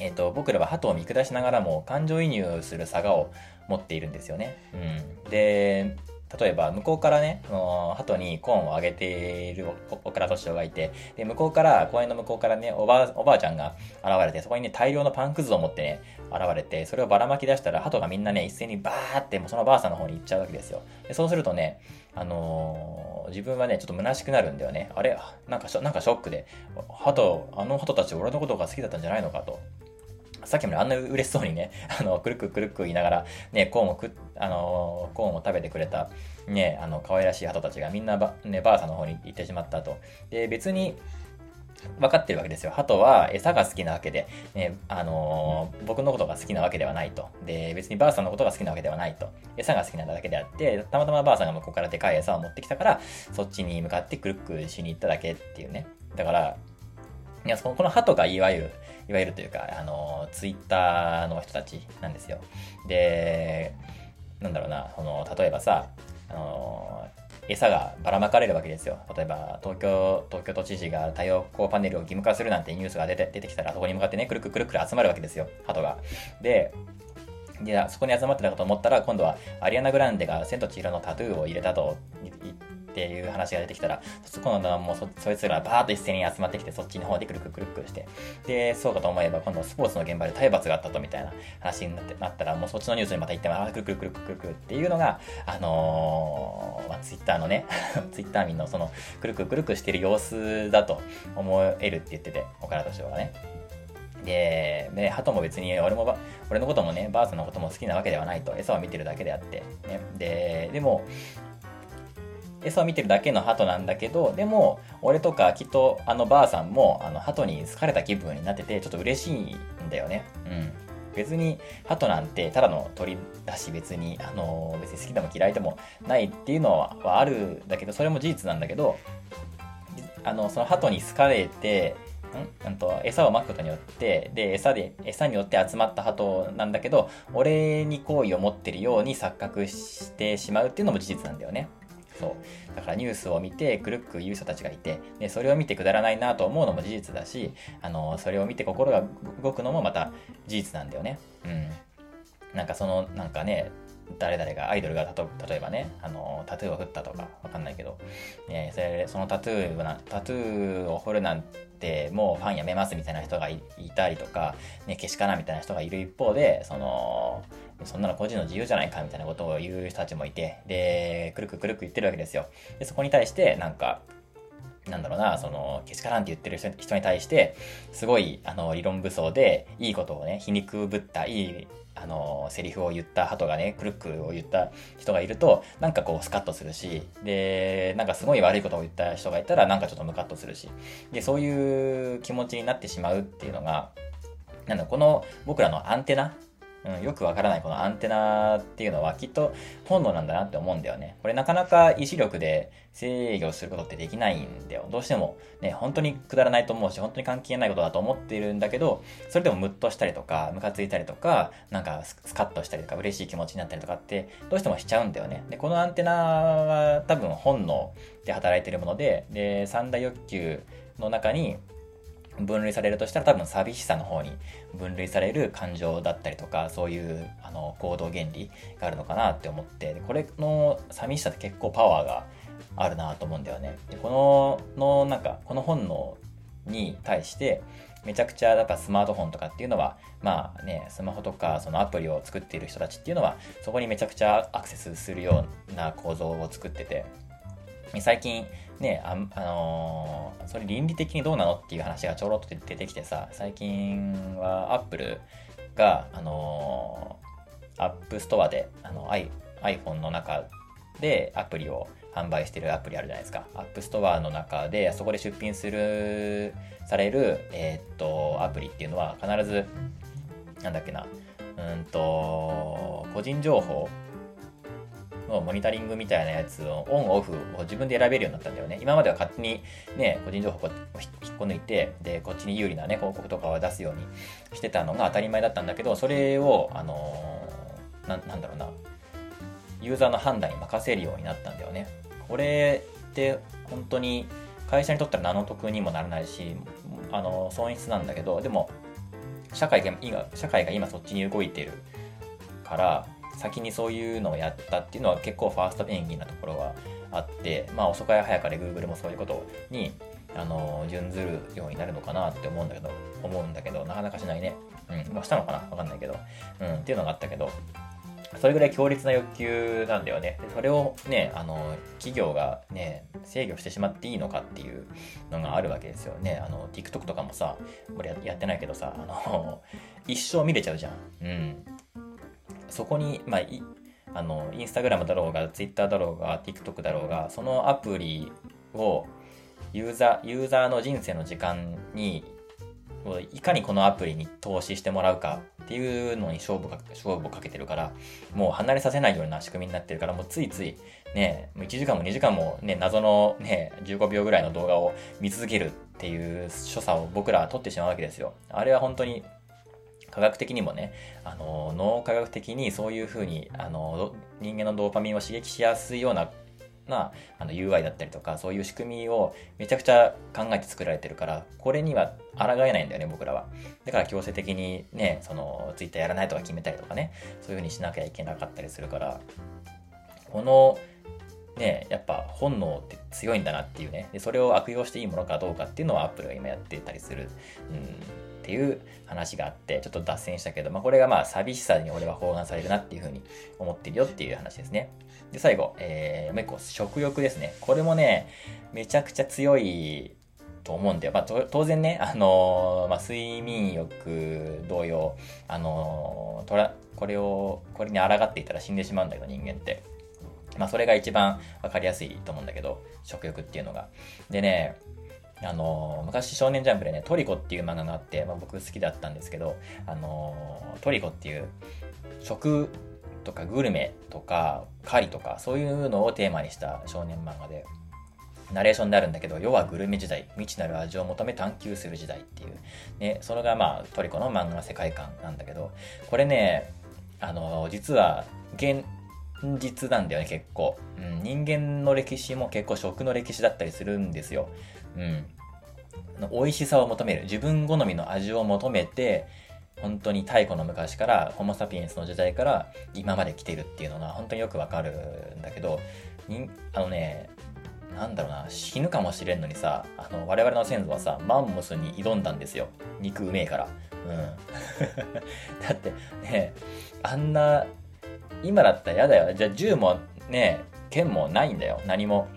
えっ、ー、と、僕らは鳩を見下しながらも感情移入する差がを持っているんですよね。うん。で、例えば向こうからね、鳩にコーンをあげている岡田敏夫がいて、で、向こうから、公園の向こうからね、おばおばあちゃんが現れて、そこにね、大量のパンくずを持ってね、現れて、それをばらまき出したら、鳩がみんなね、一斉にバーってもうそのばあさんの方に行っちゃうわけですよ。でそうするとね、あのー、自分はね、ちょっと虚しくなるんだよね。あれなんかなんかショックで、鳩、あの鳩たち俺のことが好きだったんじゃないのかと。さっきまであんな嬉しそうにね、あの、くるくるくるく言いながら、ね、コーンをく、あの、コーンを食べてくれた、ね、あの、可愛らしい鳩たちがみんなば、ね、ばあさんの方に行ってしまったと。で、別に、分かってるわけですよ。鳩は餌が好きなわけで、ね、あのー、僕のことが好きなわけではないと。で、別にばあさんのことが好きなわけではないと。餌が好きなだけであって、たまたまばあさんが向こうからでかい餌を持ってきたから、そっちに向かってくるくしに行っただけっていうね。だから、いや、この鳩がいわゆる、いわゆるというか、あの、ツイッターの人たちなんですよ。で、なんだろうな、その、例えばさ、あの、餌がばらまかれるわけですよ。例えば、東京、東京都知事が太陽光パネルを義務化するなんてニュースが出て出てきたら、そこに向かってね、くるくるくるくる集まるわけですよ、鳩が。で、で、そこに集まってたかと思ったら、今度はアリアナ・グランデが千と千尋のタトゥーを入れたとっていう話が出てきたら、今度はもうそそいつらバーッと一斉に集まってきて、そっちの方でくるくるくるくるして、で、そうかと思えば、今度スポーツの現場で体罰があったとみたいな話になってなったら、もうそっちのニュースにまた行っても、あくるくるくるくるくるっていうのが、あのー、まあ、ツイッターのね、ツイッター民のその、くるくるくるくしてる様子だと思えるって言ってて、岡田敏夫がね。で、で、鳩も別に俺も俺のこともね、バースのことも好きなわけではないと、餌を見てるだけであって、ね。で、でも、餌を見てるだけの鳩なんだけど、でも、俺とかきっとあのばあさんも、あの、鳩に好かれた気分になってて、ちょっと嬉しいんだよね。うん。別に、鳩なんてただの鳥だし、別に、あの、別に好きでも嫌いでもないっていうのはあるんだけど、それも事実なんだけど、あの、その鳩に好かれて、ん？んと餌をまくことによって、で、餌で、餌によって集まった鳩なんだけど、俺に好意を持ってるように錯覚してしまうっていうのも事実なんだよね。そう。だからニュースを見てくるく言う人たちがいてでそれを見てくだらないなと思うのも事実だしあのそれを見て心が動くのもまた事実なんだよね。うん。なんかそのなんかね誰々がアイドルが例えばねあのタトゥーを振ったとかわかんないけど、えー、それそのタトゥーなタトゥーを彫るなんてもうファンやめますみたいな人がいたりとか、ね、けしからんみたいな人がいる一方でそのそんなの個人の自由じゃないかみたいなことを言う人たちもいて、で、くるくるくるく言ってるわけですよ。で、そこに対して、なんか、なんだろうな、その、けしからんって言ってる人に対して、すごい、あの、理論武装で、いいことをね、皮肉ぶった、いい、あの、セリフを言った鳩がね、クルックを言った人がいると、なんかこう、スカッとするし、で、なんかすごい悪いことを言った人がいたら、なんかちょっとムカッとするし、で、そういう気持ちになってしまうっていうのが、なんだ、この僕らのアンテナうん、よくわからないこのアンテナっていうのはきっと本能なんだなって思うんだよね。これなかなか意志力で制御することってできないんだよ。どうしてもね、本当にくだらないと思うし、本当に関係ないことだと思っているんだけど、それでもムッとしたりとか、ムカついたりとか、なんかスカッとしたりとか、嬉しい気持ちになったりとかって、どうしてもしちゃうんだよね。で、このアンテナは多分本能で働いてるもので、で、三大欲求の中に、分類されるとしたら多分寂しさの方に分類される感情だったりとかそういうあの行動原理があるのかなって思ってこれの寂しさって結構パワーがあるなと思うんだよね。でこののなんかこの本能に対してめちゃくちゃやっぱスマートフォンとかっていうのはまあねスマホとかそのアプリを作っている人たちっていうのはそこにめちゃくちゃアクセスするような構造を作ってて最近ね、あ、あのー、それ倫理的にどうなのっていう話がちょろっと出てきてさ、最近はアップルが、あのー、 App Store で、あの、iPhone の中でアプリを販売してるアプリあるじゃないですか。 App Store の中で、そこで出品する、される、えー、っと、アプリっていうのは必ず、なんだっけな、うんと、個人情報のモニタリングみたいなやつをオンオフを自分で選べるようになったんだよね。今までは勝手にね、個人情報を引っこ抜いて、で、こっちに有利なね、広告とかを出すようにしてたのが当たり前だったんだけど、それを、あのー、ななんだろうな、ユーザーの判断に任せるようになったんだよね。これって本当に会社にとったら何の得にもならないし、あの損失なんだけど、でも、社会が今、社会が今そっちに動いてるから、先にそういうのをやったっていうのは結構ファーストペンギンなところがあって、まあ遅かれ早かれ Google もそういうことに、あの、準ずるようになるのかなって思うんだけど、思うんだけど、なかなかしないね。うん、まあしたのかな？わかんないけど。うん、っていうのがあったけど、それぐらい強烈な欲求なんだよね。それをね、あの、企業がね、制御してしまっていいのかっていうのがあるわけですよね。あの、TikTok とかもさ、俺やってないけどさ、あの、一生見れちゃうじゃん。うん。そこに、まあ、いあの、インスタグラムだろうが、ツイッターだろうが、TikTok だろうが、そのアプリをユーザー、ユーザーの人生の時間に、いかにこのアプリに投資してもらうかっていうのに勝負か勝負をかけてるから、もう離れさせないような仕組みになってるから、もうついつい、ね、1時間も2時間もね、謎のね、15秒ぐらいの動画を見続けるっていう所作を僕らは取ってしまうわけですよ。あれは本当に科学的にもね、あの、脳科学的にそういうふうに、あの、人間のドーパミンを刺激しやすいようななあの UI だったりとかそういう仕組みをめちゃくちゃ考えて作られてるからこれには抗えないんだよね僕らは。だから強制的にねその Twitter やらないとか決めたりとかねそういう風にしなきゃいけなかったりするからこのね、やっぱ本能って強いんだなっていうね。でそれを悪用していいものかどうかっていうのをアップルが今やってたりする、うん、っていう話があってちょっと脱線したけど、まあ、これがまあ寂しさに俺は包含されるなっていうふうに思ってるよっていう話ですねで最後、えー、もう一個食欲ですねこれもねめちゃくちゃ強いと思うんだよ。まあ、当然ね、あのー、まあ、睡眠欲同様、あのー、これを、これに抗っていたら死んでしまうんだけど、人間って。まあ、それが一番わかりやすいと思うんだけど、食欲っていうのが。でね、あの昔少年ジャンプでね、トリコっていう漫画があって、まあ、僕好きだったんですけど、あのトリコっていう食とかグルメとか狩りとかそういうのをテーマにした少年漫画で、ナレーションであるんだけど、世はグルメ時代、未知なる味を求め探求する時代っていう、ね、それがまあトリコの漫画の世界観なんだけど、これね、あの実は現実なんだよね、結構。うん、人間の歴史も結構食の歴史だったりするんですよ。うん。美味しさを求める。自分好みの味を求めて、本当に太古の昔から、ホモ・サピエンスの時代から今まで来てるっていうのが本当によくわかるんだけど、あのね、なんだろうな、死ぬかもしれんのにさ、あの、我々の先祖はさ、マンモスに挑んだんですよ。肉うめえから。うん。だってね、あんな今だったら嫌だよ。じゃあ銃もね、剣もないんだよ。何も。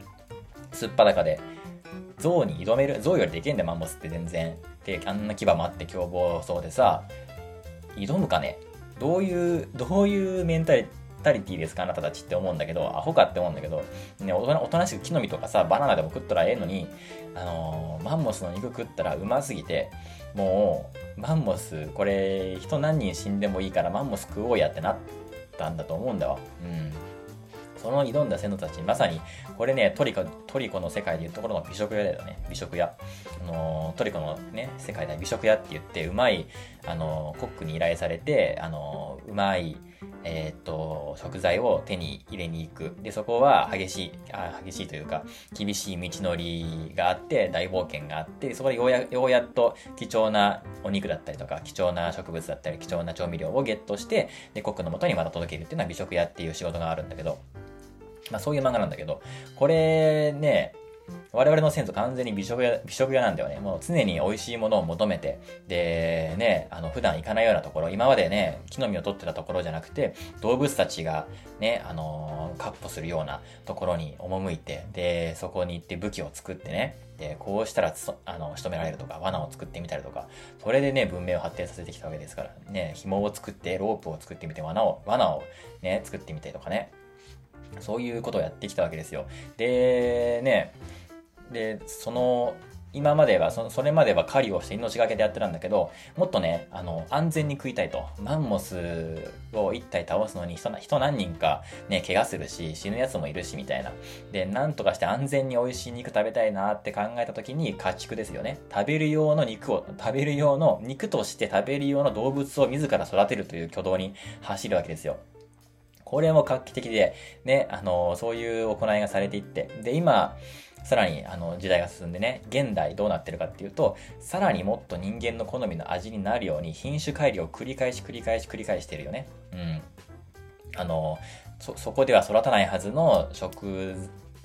すっぱだかで。象に挑める。象よりでけんだよ、マンモスって全然。で、あんな牙もあって凶暴そうでさ、挑むかね？どういう、どういうメンタリタリティですかあなたたちって思うんだけど、アホかって思うんだけど、ね、おとなしく木の実とかさ、バナナでも食ったらええのに、あのー、マンモスの肉食ったらうますぎて、もう、マンモス、これ、人何人死んでもいいからマンモス食おうやってなったんだと思うんだわ。うん。その挑んだ先祖たち、まさに、これね、トリコ、トリコの世界でいうところの美食屋だよね。美食屋。あのトリコのね、世界で美食屋って言って、うまい、あのコックに依頼されて、あのうまい、えっ、と、食材を手に入れに行く。で、そこは激しい、あ激しいというか、厳しい道のりがあって、大冒険があって、そこでようやようやっと貴重なお肉だったりとか、貴重な植物だったり、貴重な調味料をゲットして、で、コックの元にまた届けるっていうのは美食屋っていう仕事があるんだけど、まあそういう漫画なんだけど、これね、我々の先祖完全に美食屋、美食屋なんだよね。もう常に美味しいものを求めて、で、ね、あの、普段行かないようなところ、今までね、木の実を取ってたところじゃなくて、動物たちがね、あのー、確保するようなところに赴いて、で、そこに行って武器を作ってね、で、こうしたらあの、仕留められるとか、罠を作ってみたりとか、それでね、文明を発展させてきたわけですから、ね、紐を作って、ロープを作ってみて、罠を、罠をね、作ってみたりとかね、そういうことをやってきたわけですよ。で、ね、で、その、今まではそ、それまでは狩りをして命がけでやってたんだけど、もっとね、あの、安全に食いたいと。マンモスを一体倒すのに人、人何人かね、怪我するし、死ぬやつもいるし、みたいな。で、なんとかして安全に美味しい肉食べたいなって考えた時に、家畜ですよね。食べる用の肉を、食べる用の、肉として食べる用の動物を自ら育てるという挙動に走るわけですよ。これも画期的で、ね、あの、そういう行いがされていって、で、今、さらにあの時代が進んでね、現代どうなってるかっていうと、さらにもっと人間の好みの味になるように品種改良を繰り返し繰り返し繰り返してるよね。うん。あの、そ、そこでは育たないはずの植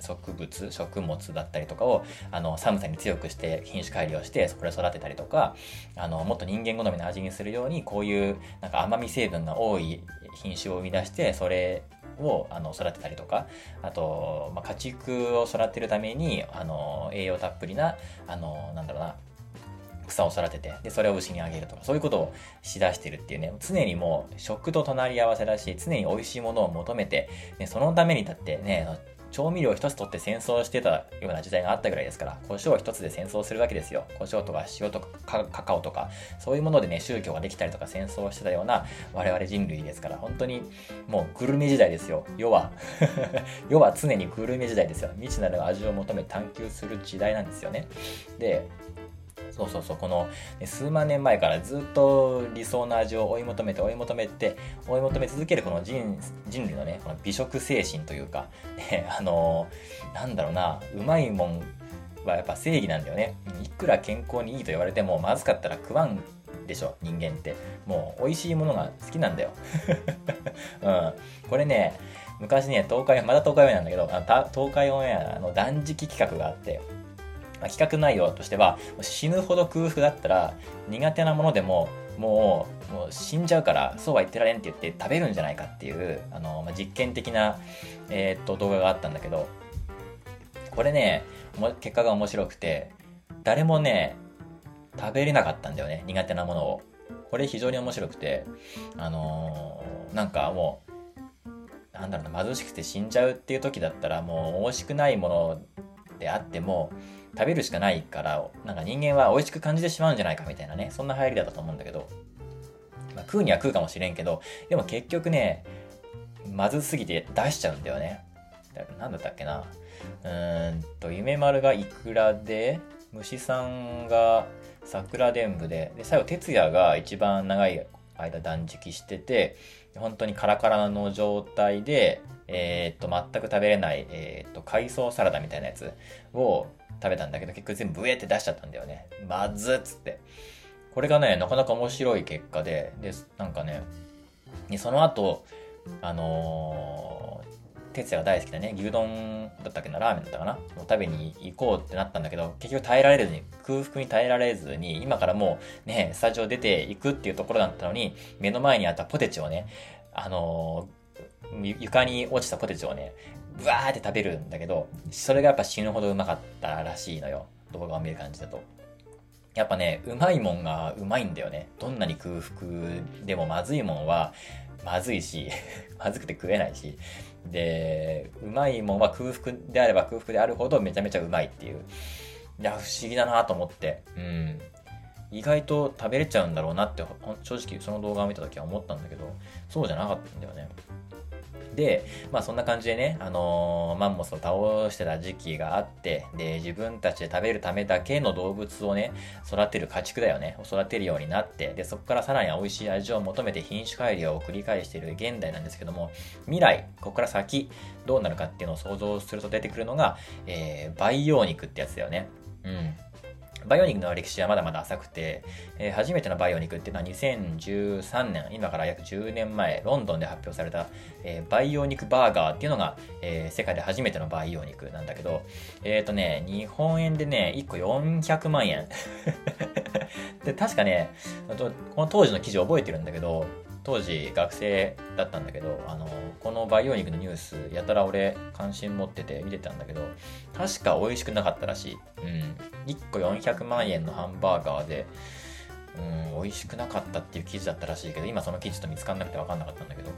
植物、食物だったりとかを、あの、寒さに強くして品種改良して、そこで育てたりとか、あの、もっと人間好みの味にするように、こういう、なんか甘み成分が多い品種を生み出して、それをあの育てたりとか、あと、まあ、家畜を育てるために、あの、栄養たっぷりな、あの、なんだろうな、草を育てて、で、それを牛にあげるとか、そういうことをしだしてるっていうね、常にもう食と隣り合わせだし、常に美味しいものを求めて、ね、そのためにだってね、調味料一つ取って戦争してたような時代があったぐらいですから、胡椒一つで戦争するわけですよ。胡椒とか塩とかカカオとか、そういうものでね、宗教ができたりとか戦争してたような我々人類ですから、本当にもうグルメ時代ですよ。世は。世は常にグルメ時代ですよ。未知なる味を求め探求する時代なんですよね。で、そうそうそう、この、数万年前からずっと理想の味を追い求めて追い求めて、追い求め続けるこの人人類のね、この美食精神というか、ね、あのー、なんだろうな、うまいもんはやっぱ正義なんだよね。いくら健康にいいと言われても、まずかったら食わんでしょ、人間って。もう、美味しいものが好きなんだよ。うん。これね、昔ね、東海、まだ東海オンエアなんだけど、あ東海オンエアの断食企画があって、まあ、企画内容としては、死ぬほど空腹だったら、苦手なものでも、もう、もう死んじゃうから、そうは言ってられんって言って食べるんじゃないかっていう、あの、まあ、実験的な、えー、っと、動画があったんだけど、これね、結果が面白くて、誰もね、食べれなかったんだよね、苦手なものを。これ非常に面白くて、あのー、なんかもう、なんだろうな、貧しくて死んじゃうっていう時だったら、もう美味しくないものであっても、食べるしかないから、なんか人間は美味しく感じてしまうんじゃないかみたいなね、そんな入りだったと思うんだけど、まあ、食うには食うかもしれんけど、でも結局ね、まずすぎて出しちゃうんだよね。なんだったっけな。うーんと、夢丸がイクラで、虫さんが桜伝部で、で、最後、哲也が一番長い間断食してて、本当にカラカラの状態で、えー、っと、全く食べれない、えー、っと、海藻サラダみたいなやつを食べたんだけど、結局全部ブエって出しちゃったんだよね。まずっつって。これがね、なかなか面白い結果で、で、なんかね、その後、あのー、哲也が大好きなね、牛丼だったっけな、ラーメンだったかな？を食べに行こうってなったんだけど、結局耐えられずに、空腹に耐えられずに、今からもうね、スタジオ出ていくっていうところだったのに、目の前にあったポテチをね、あのー、床に落ちたポテチをね、ブワーって食べるんだけど、それがやっぱ死ぬほどうまかったらしいのよ。動画を見る感じだと。やっぱね、うまいもんがうまいんだよね。どんなに空腹でもまずいもんはまずいし、まずくて食えないし。で、うまいもんは空腹であれば空腹であるほどめちゃめちゃうまいっていう。いや、不思議だなと思って。うん。意外と食べれちゃうんだろうなって正直その動画を見た時は思ったんだけど、そうじゃなかったんだよね。で、まあそんな感じでね、あのー、マンモスを倒してた時期があって、で、自分たちで食べるためだけの動物をね、育てる家畜だよね、育てるようになって、で、そこからさらに美味しい味を求めて品種改良を繰り返している現代なんですけども、未来、ここから先、どうなるかっていうのを想像すると出てくるのが、えー、培養肉ってやつだよね。うん。バイオニクの歴史はまだまだ浅くて、えー、初めてのバイオニクっていうのは2013年、今から約10年前、ロンドンで発表された、えー、バイオニクバーガーっていうのが、えー、世界で初めてのバイオニクなんだけど、えっ、とね、日本円でね、1個400万円。で、確かね、この当時の記事覚えてるんだけど、当時学生だったんだけど、あの、この培養肉のニュース、やたら俺関心持ってて見てたんだけど、確か美味しくなかったらしい。うん。1個400万円のハンバーガーで、うん、美味しくなかったっていう記事だったらしいけど、今その記事と見つかんなくて分かんなかったんだけど、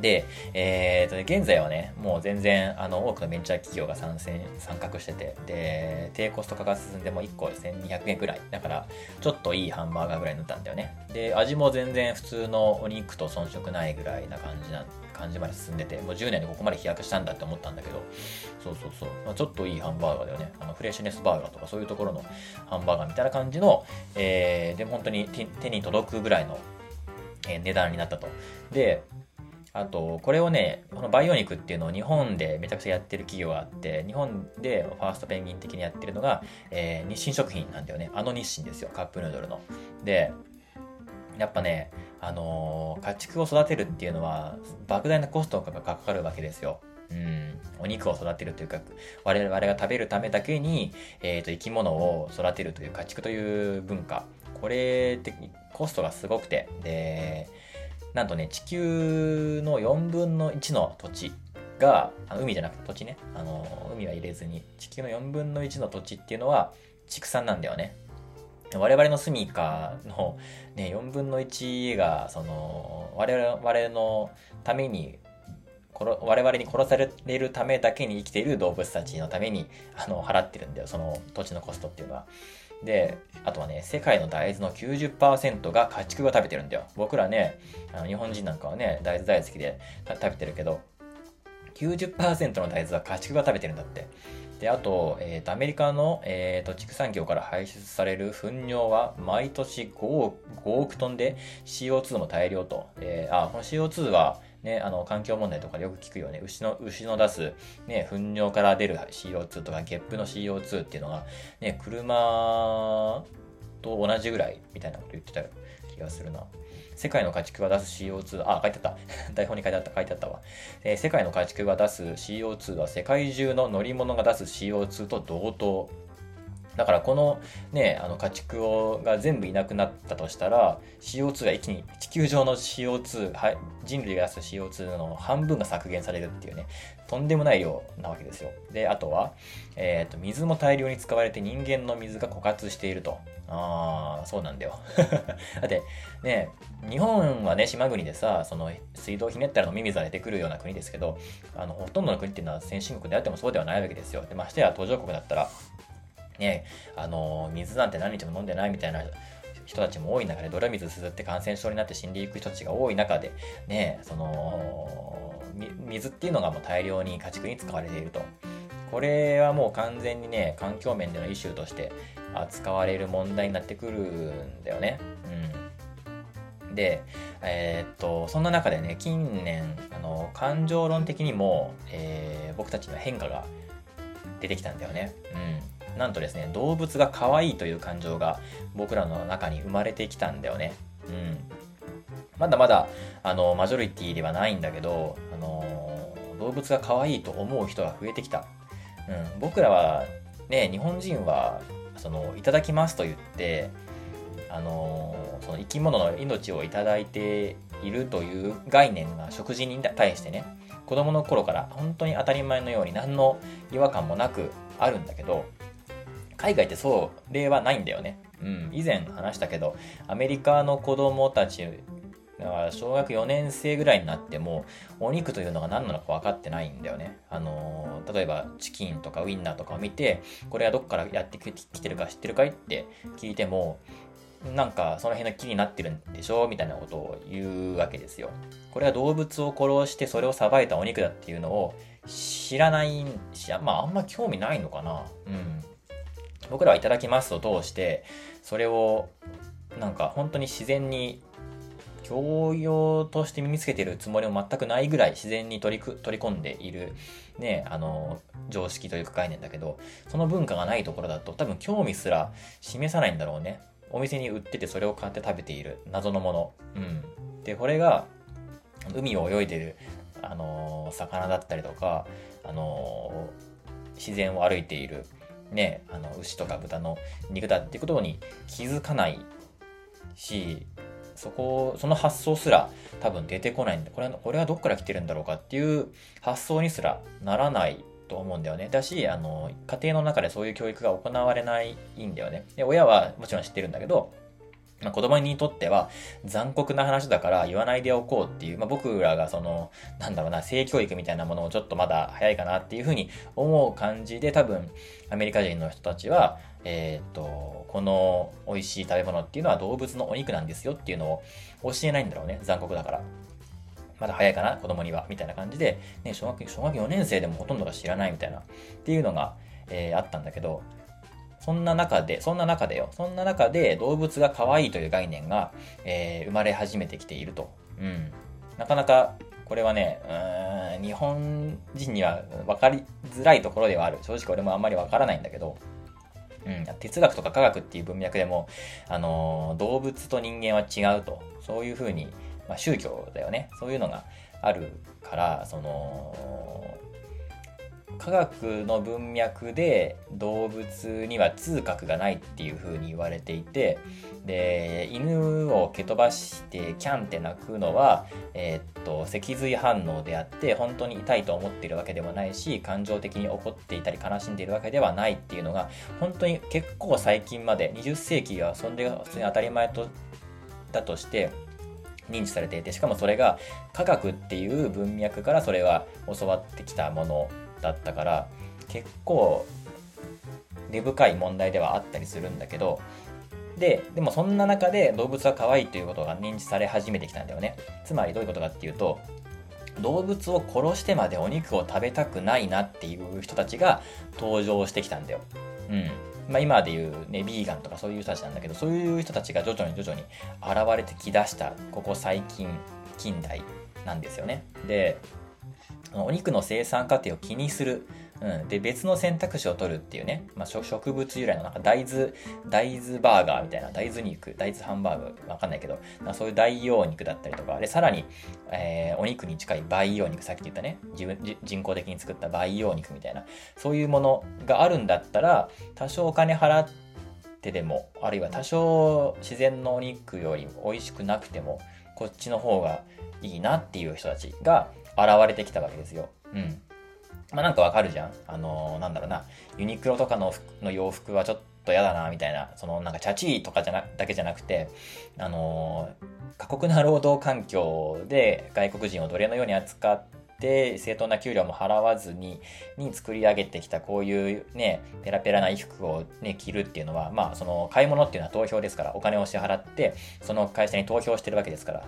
で、えーとね、現在はね、もう全然、あの、多くのベンチャー企業が参戦、参画してて、で、低コスト化が進んでも1個1200円くらい。だから、ちょっといいハンバーガーぐらいになったんだよね。で、味も全然普通のお肉と遜色ないぐらいな感じな、感じまで進んでて、もう10年でここまで飛躍したんだって思ったんだけど、そうそうそう。まあ、ちょっといいハンバーガーだよね。あの、フレッシュネスバーガーとかそういうところのハンバーガーみたいな感じの、えー、で本当に手に届くぐらいの、えー、値段になったと。で、あと、これをね、この培養肉っていうのを日本でめちゃくちゃやってる企業があって、日本でファーストペンギン的にやってるのが、えー、日清食品なんだよね。あの日清ですよ、カップヌードルの。で、やっぱね、あのー、家畜を育てるっていうのは、莫大なコストがかかるわけですよ。うん、お肉を育てるというか、我々が食べるためだけに、えっ、ー、と、生き物を育てるという家畜という文化。これってコストがすごくて、で、なんとね、地球の4分の1の土地が、海じゃなくて土地ね、あの、海は入れずに、地球の4分の1の土地っていうのは畜産なんだよね。我々の住みかの、ね、4分の1が、その、我々のために、我々に殺されるためだけに生きている動物たちのために、あの、払ってるんだよ、その土地のコストっていうのは。で、あとはね、世界の大豆の90%が家畜が食べてるんだよ。僕らね、あの日本人なんかはね、大豆大好きで食べてるけど、90%の大豆は家畜が食べてるんだって。で、あと、えっ、と、アメリカの、えっ、と、畜産業から排出される糞尿は毎年5億 ,5 億トンで CO2 も大量と。で、あ、この CO2 は、ね、あの、環境問題とかでよく聞くよね。牛の、牛の出す、ね、糞尿から出る CO2 とか、ゲップの CO2 っていうのが、ね、車と同じぐらいみたいなこと言ってた気がするな。世界の家畜が出す CO2、あ、書いてあった。台本に書いてあった、書いてあったわ。えー、世界の家畜が出す CO2 は世界中の乗り物が出す CO2 と同等。だからこのね、あの家畜をが全部いなくなったとしたら、CO2 が一気に地球上の CO2、はい、人類が出す CO2 の半分が削減されるっていうね、とんでもない量なわけですよ。で、あとは、えっ、ー、と、水も大量に使われて人間の水が枯渇していると。ああ、そうなんだよ。だって、ね、日本はね、島国でさ、その水道ひねったら飲み水が出てくるような国ですけど、あの、ほとんどの国っていうのは先進国であってもそうではないわけですよ。で、ましてや途上国だったら、ね、あの、水なんて何日も飲んでないみたいな人たちも多い中で、泥水すすって感染症になって死んでいく人たちが多い中で、ね、その、水っていうのがもう大量に家畜に使われていると。これはもう完全にね、環境面でのイシューとして扱われる問題になってくるんだよね。うん。で、えー、っと、そんな中でね、近年、あの、感情論的にも、えー、僕たちには変化が出てきたんだよね。うん。なんとですね、動物が可愛いという感情が僕らの中に生まれてきたんだよね。うん。まだまだ、あの、マジョリティではないんだけど、あの、動物が可愛いと思う人が増えてきた。うん。僕らは、ね、日本人は、その、いただきますと言って、あの、その生き物の命をいただいているという概念が食事に対してね、子供の頃から本当に当たり前のように何の違和感もなくあるんだけど、海外ってそう例はないんだよね。うん、以前話したけど、アメリカの子供たちは小学4年生ぐらいになっても、お肉というのが何なのか分かってないんだよね。あのー、例えばチキンとかウインナーとかを見て、これはどっからやってきてるか知ってるかいって聞いても、なんかその辺の木になってるんでしょ？みたいなことを言うわけですよ。これは動物を殺してそれをさばいたお肉だっていうのを知らないし、まああんま興味ないのかな。うん。僕らはいただきますを通して、それをなんか本当に自然に教養として身につけてるつもりも全くないぐらい自然に取り取り込んでいる、ね、あの、常識というか概念だけど、その文化がないところだと多分興味すら示さないんだろうね。お店に売っててそれを買って食べている謎のもの。うん。で、これが海を泳いでる、あの魚だったりとか、あの自然を歩いているね、あの牛とか豚の肉だっていうことに気づかないし、そこ、その発想すら多分出てこないんで、これは、これはどっから来てるんだろうかっていう発想にすらならないと思うんだよね。だし、あの、家庭の中でそういう教育が行われないんだよね。で、親はもちろん知ってるんだけど、まあ、子供にとっては残酷な話だから言わないでおこうっていう、まあ、僕らがその、なんだろうな、性教育みたいなものをちょっとまだ早いかなっていうふうに思う感じで多分アメリカ人の人たちは、えー、っと、この美味しい食べ物っていうのは動物のお肉なんですよっていうのを教えないんだろうね。残酷だから。まだ早いかな、子供には。みたいな感じで、ね、小学、小学4年生でもほとんどが知らないみたいな、っていうのが、えー、あったんだけど、そんな中で、そんな中でよ、そんな中で動物が可愛いという概念が、えー、生まれ始めてきていると。うん。なかなか、これはね、うん、日本人には分かりづらいところではある。正直俺もあんまり分からないんだけど、うん、哲学とか科学っていう文脈でも、あのー、動物と人間は違うと。そういうふうに、まあ、宗教だよね。そういうのがあるから、その、科学の文脈で動物には痛覚がないっていう風に言われていてで犬を蹴飛ばしてキャンって鳴くのは、えー、っと脊髄反応であって本当に痛いと思っているわけではないし感情的に怒っていたり悲しんでいるわけではないっていうのが本当に結構最近まで20世紀はそれが普通に当たり前とだとして認知されていてしかもそれが科学っていう文脈からそれは教わってきたものだったから結構根深い問題ではあったりするんだけどででもそんな中で動物は可愛いということが認知され始めてきたんだよねつまりどういうことかっていうと動物を殺してまでお肉を食べたくないなっていう人たちが登場してきたんだよ。うん。まあ、今でいうね、ビーガンとかそういう人たちなんだけど、そういう人たちが徐々に徐々に現れてきだした、ここ最近、近代なんですよね。で、お肉の生産過程を気にする。うん、で別の選択肢を取るっていうね、まあ、植物由来のなんか大豆大豆バーガーみたいな大豆肉大豆ハンバーグわかんないけど、まあ、そういう代用肉だったりとか。でさらに、えー、お肉に近い培養肉さっき言ったね。自分人工的に作った培養肉みたいな。そういうものがあるんだったら多少お金払ってでもあるいは多少自然のお肉より美味しくなくてもこっちの方がいいなっていう人たちが現れてきたわけですよ。うん。まあなんかわかるじゃん。あのー、なんだろうな、ユニクロとかのの洋服はちょっと嫌だな、みたいな、そのなんかチャチーとかじゃな、だけじゃなくて、あのー、過酷な労働環境で外国人を奴隷のように扱って、正当な給料も払わずに、に作り上げてきたこういうね、ペラペラな衣服をね、着るっていうのは、まあその買い物っていうのは投票ですから、お金を支払って、その会社に投票してるわけですから、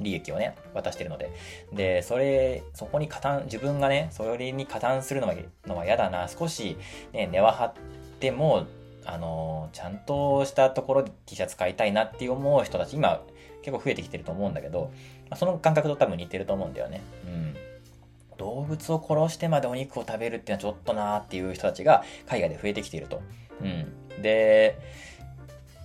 利益をね、渡してるので。で、それ、そこに加担、自分がね、それに加担するのはのは嫌だな。少し、ね、値は張っても、あのちゃんとしたところで T シャツ買いたいなって思う人たち、今、結構増えてきてると思うんだけど、まあ、その感覚と多分似てると思うんだよね。うん。動物を殺してまでお肉を食べるっていうのはちょっとなーっていう人たちが海外で増えてきていると。うん。で、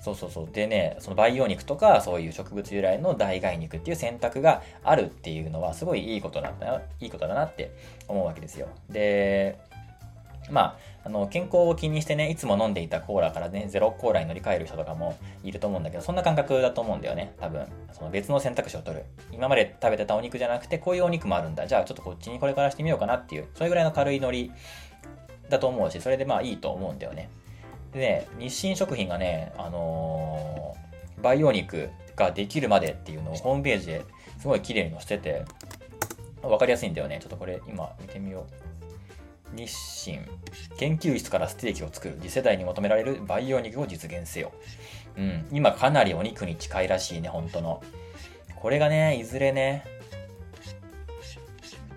そうそうそう。でね、その培養肉とか、そういう植物由来の代替肉っていう選択があるっていうのは、すごいいいことだな、いいことだなって思うわけですよ。で、まあ、あの、健康を気にしてね、いつも飲んでいたコーラからね、ゼロコーラに乗り換える人とかもいると思うんだけど、そんな感覚だと思うんだよね、多分。その別の選択肢を取る。今まで食べてたお肉じゃなくて、こういうお肉もあるんだ。じゃあちょっとこっちにこれからしてみようかなっていう、それぐらいの軽いノリだと思うし、それでまあいいと思うんだよね。でね、日清食品がね、あのー、培養肉ができるまでっていうのをホームページですごい綺麗に載せてて、わかりやすいんだよね。ちょっとこれ今見てみよう。日清、研究室からステーキを作る次世代に求められる培養肉を実現せよ。うん、今かなりお肉に近いらしいね、本当の。これがね、いずれね、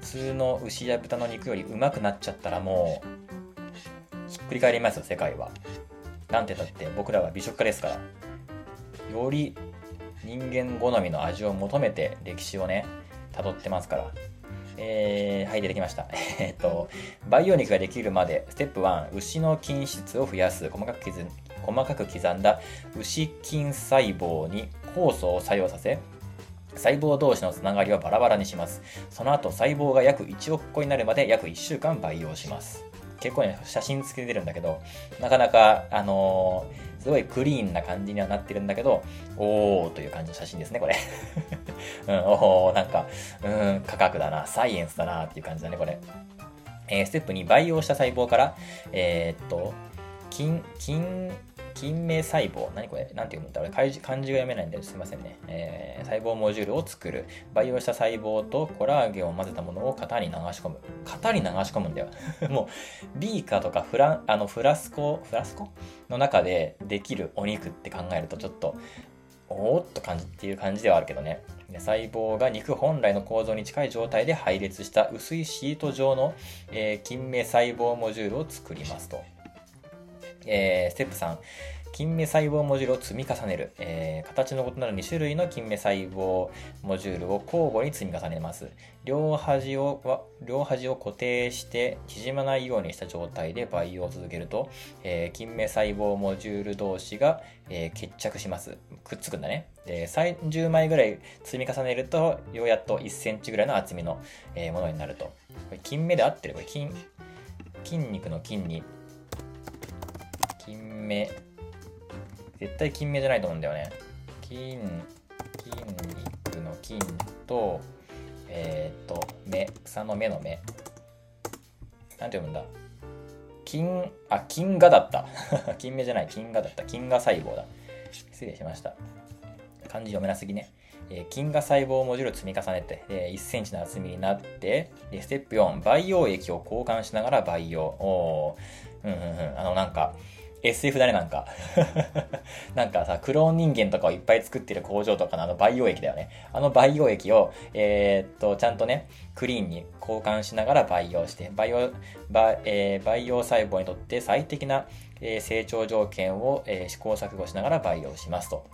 普通の牛や豚の肉よりうまくなっちゃったらもう、ひっくり返りますよ、世界は。なんてだって僕らは美食家ですから、より人間好みの味を求めて歴史をね、辿ってますから。えー、はい、出てきました。えっと、培養肉ができるまで、ステップ1、牛の筋質を増やす、細かく刻細かく刻んだ牛筋細胞に酵素を作用させ、細胞同士のつながりをバラバラにします。その後、細胞が約1億個になるまで約1週間培養します。結構ね、写真つけてるんだけど、なかなか、あのー、すごいクリーンな感じにはなってるんだけど、おーという感じの写真ですね、これ。うん、おー、なんか、うん、科学だな、サイエンスだなっていう感じだね、これ。えー、ステップ2、培養した細胞から、えー、っと、筋、筋、筋芽細胞、何これ？何て読むんだ俺漢字が読めないんですいませんね、えー、細胞モジュールを作る。培養した細胞とコラーゲンを混ぜたものを型に流し込む。型に流し込むんだよ。もう、ビーカーとかフラあのフラスコ、フラスコの中でできるお肉って考えるとちょっと、おーっと感じっていう感じではあるけどね。細胞が肉本来の構造に近い状態で配列した薄いシート状の、えー、筋細胞モジュールを作りますと。えー、ステップ3、筋芽細胞モジュールを積み重ねる、えー、形の異なる2種類の筋芽細胞モジュールを交互に積み重ねます。両端を両端を固定して縮まないようにした状態で培養を続けると、えー、筋芽細胞モジュール同士が、えー、決着します。くっつくんだね。で30枚ぐらい積み重ねると、ようやっと1センチぐらいの厚みの、えー、ものになると。これ筋芽で合ってる？これ筋筋肉の筋に金目。絶対金目じゃないと思うんだよね。筋、筋肉の筋と、えー、っと、目、草の目の目。なんて読むんだ？金、あ、金河だった。金目じゃない、金河だった。金河細胞だ。失礼しました。漢字読めなすぎね。え、金河細胞モジュール積み重ねて、えー、1センチの厚みになって、でステップ4、培養液を交換しながら培養。おうんうんうん。あの、なんか、SF だね、なんか。なんかさ、クローン人間とかをいっぱい作ってる工場とかのあの培養液だよね。あの培養液を、えー、っと、ちゃんとね、クリーンに交換しながら培養して、培養、ば,、えー、培養細胞にとって最適な、えー、成長条件を、え、試行錯誤しながら培養しますと。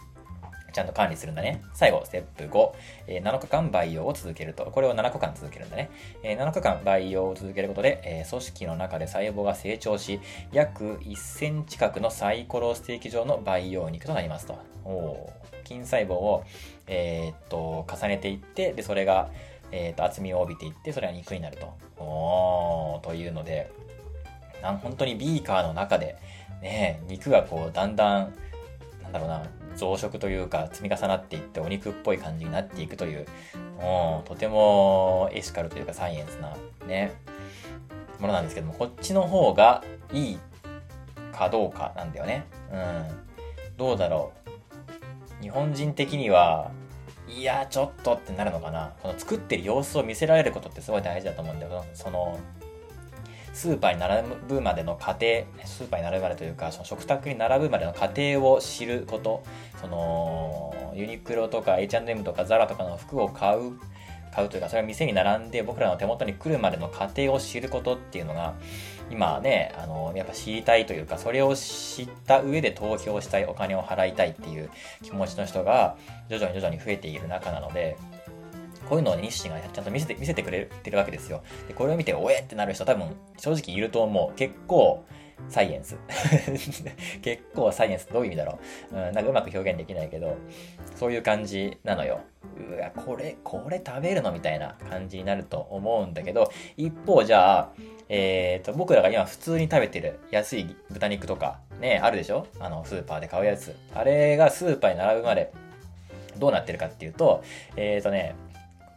ちゃんと管理するんだね。最後、ステップ5、えー、7日間培養を続けると。これを7日間続けるんだね。えー、7日間培養を続けることで、えー、組織の中で細胞が成長し、約1センチ角のサイコロステーキ状の培養肉となりますと。お筋細胞を、えー、っと、重ねていって、で、それが、えー、っと、厚みを帯びていって、それが肉になると。おというので、なん本当にビーカーの中で、ね、肉がこう、だんだん、なんだろうな、増殖というか積み重なっていってお肉っぽい感じになっていくという、もうとてもエシカルというかサイエンスなね、ものなんですけども、こっちの方がいいかどうかなんだよね。うん。どうだろう。日本人的には、いや、ちょっとってなるのかな。この作ってる様子を見せられることってすごい大事だと思うんだよ。その、スーパーに並ぶまでの過程、スーパーに並ぶまでというか、その食卓に並ぶまでの過程を知ること、その、ユニクロとか H&M とか ZARA とかの服を買う、買うというか、それは店に並んで僕らの手元に来るまでの過程を知ることっていうのが、今ね、あの、やっぱ知りたいというか、それを知った上で投票したい、お金を払いたいっていう気持ちの人が、徐々に徐々に増えている中なので、こういうのを日清がちゃんと見せて見せてくれてるわけですよ。で、これを見て、おえってなる人多分正直いると思う。結構、サイエンス。結構サイエンスどういう意味だろう。うん、なんかうまく表現できないけど、そういう感じなのよ。うわ、これ、これ食べるのみたいな感じになると思うんだけど、一方じゃあ、えっ、ー、と、僕らが今普通に食べてる安い豚肉とか、ね、あるでしょ？あの、スーパーで買うやつ。あれがスーパーに並ぶまでどうなってるかっていうと、えっ、ー、とね、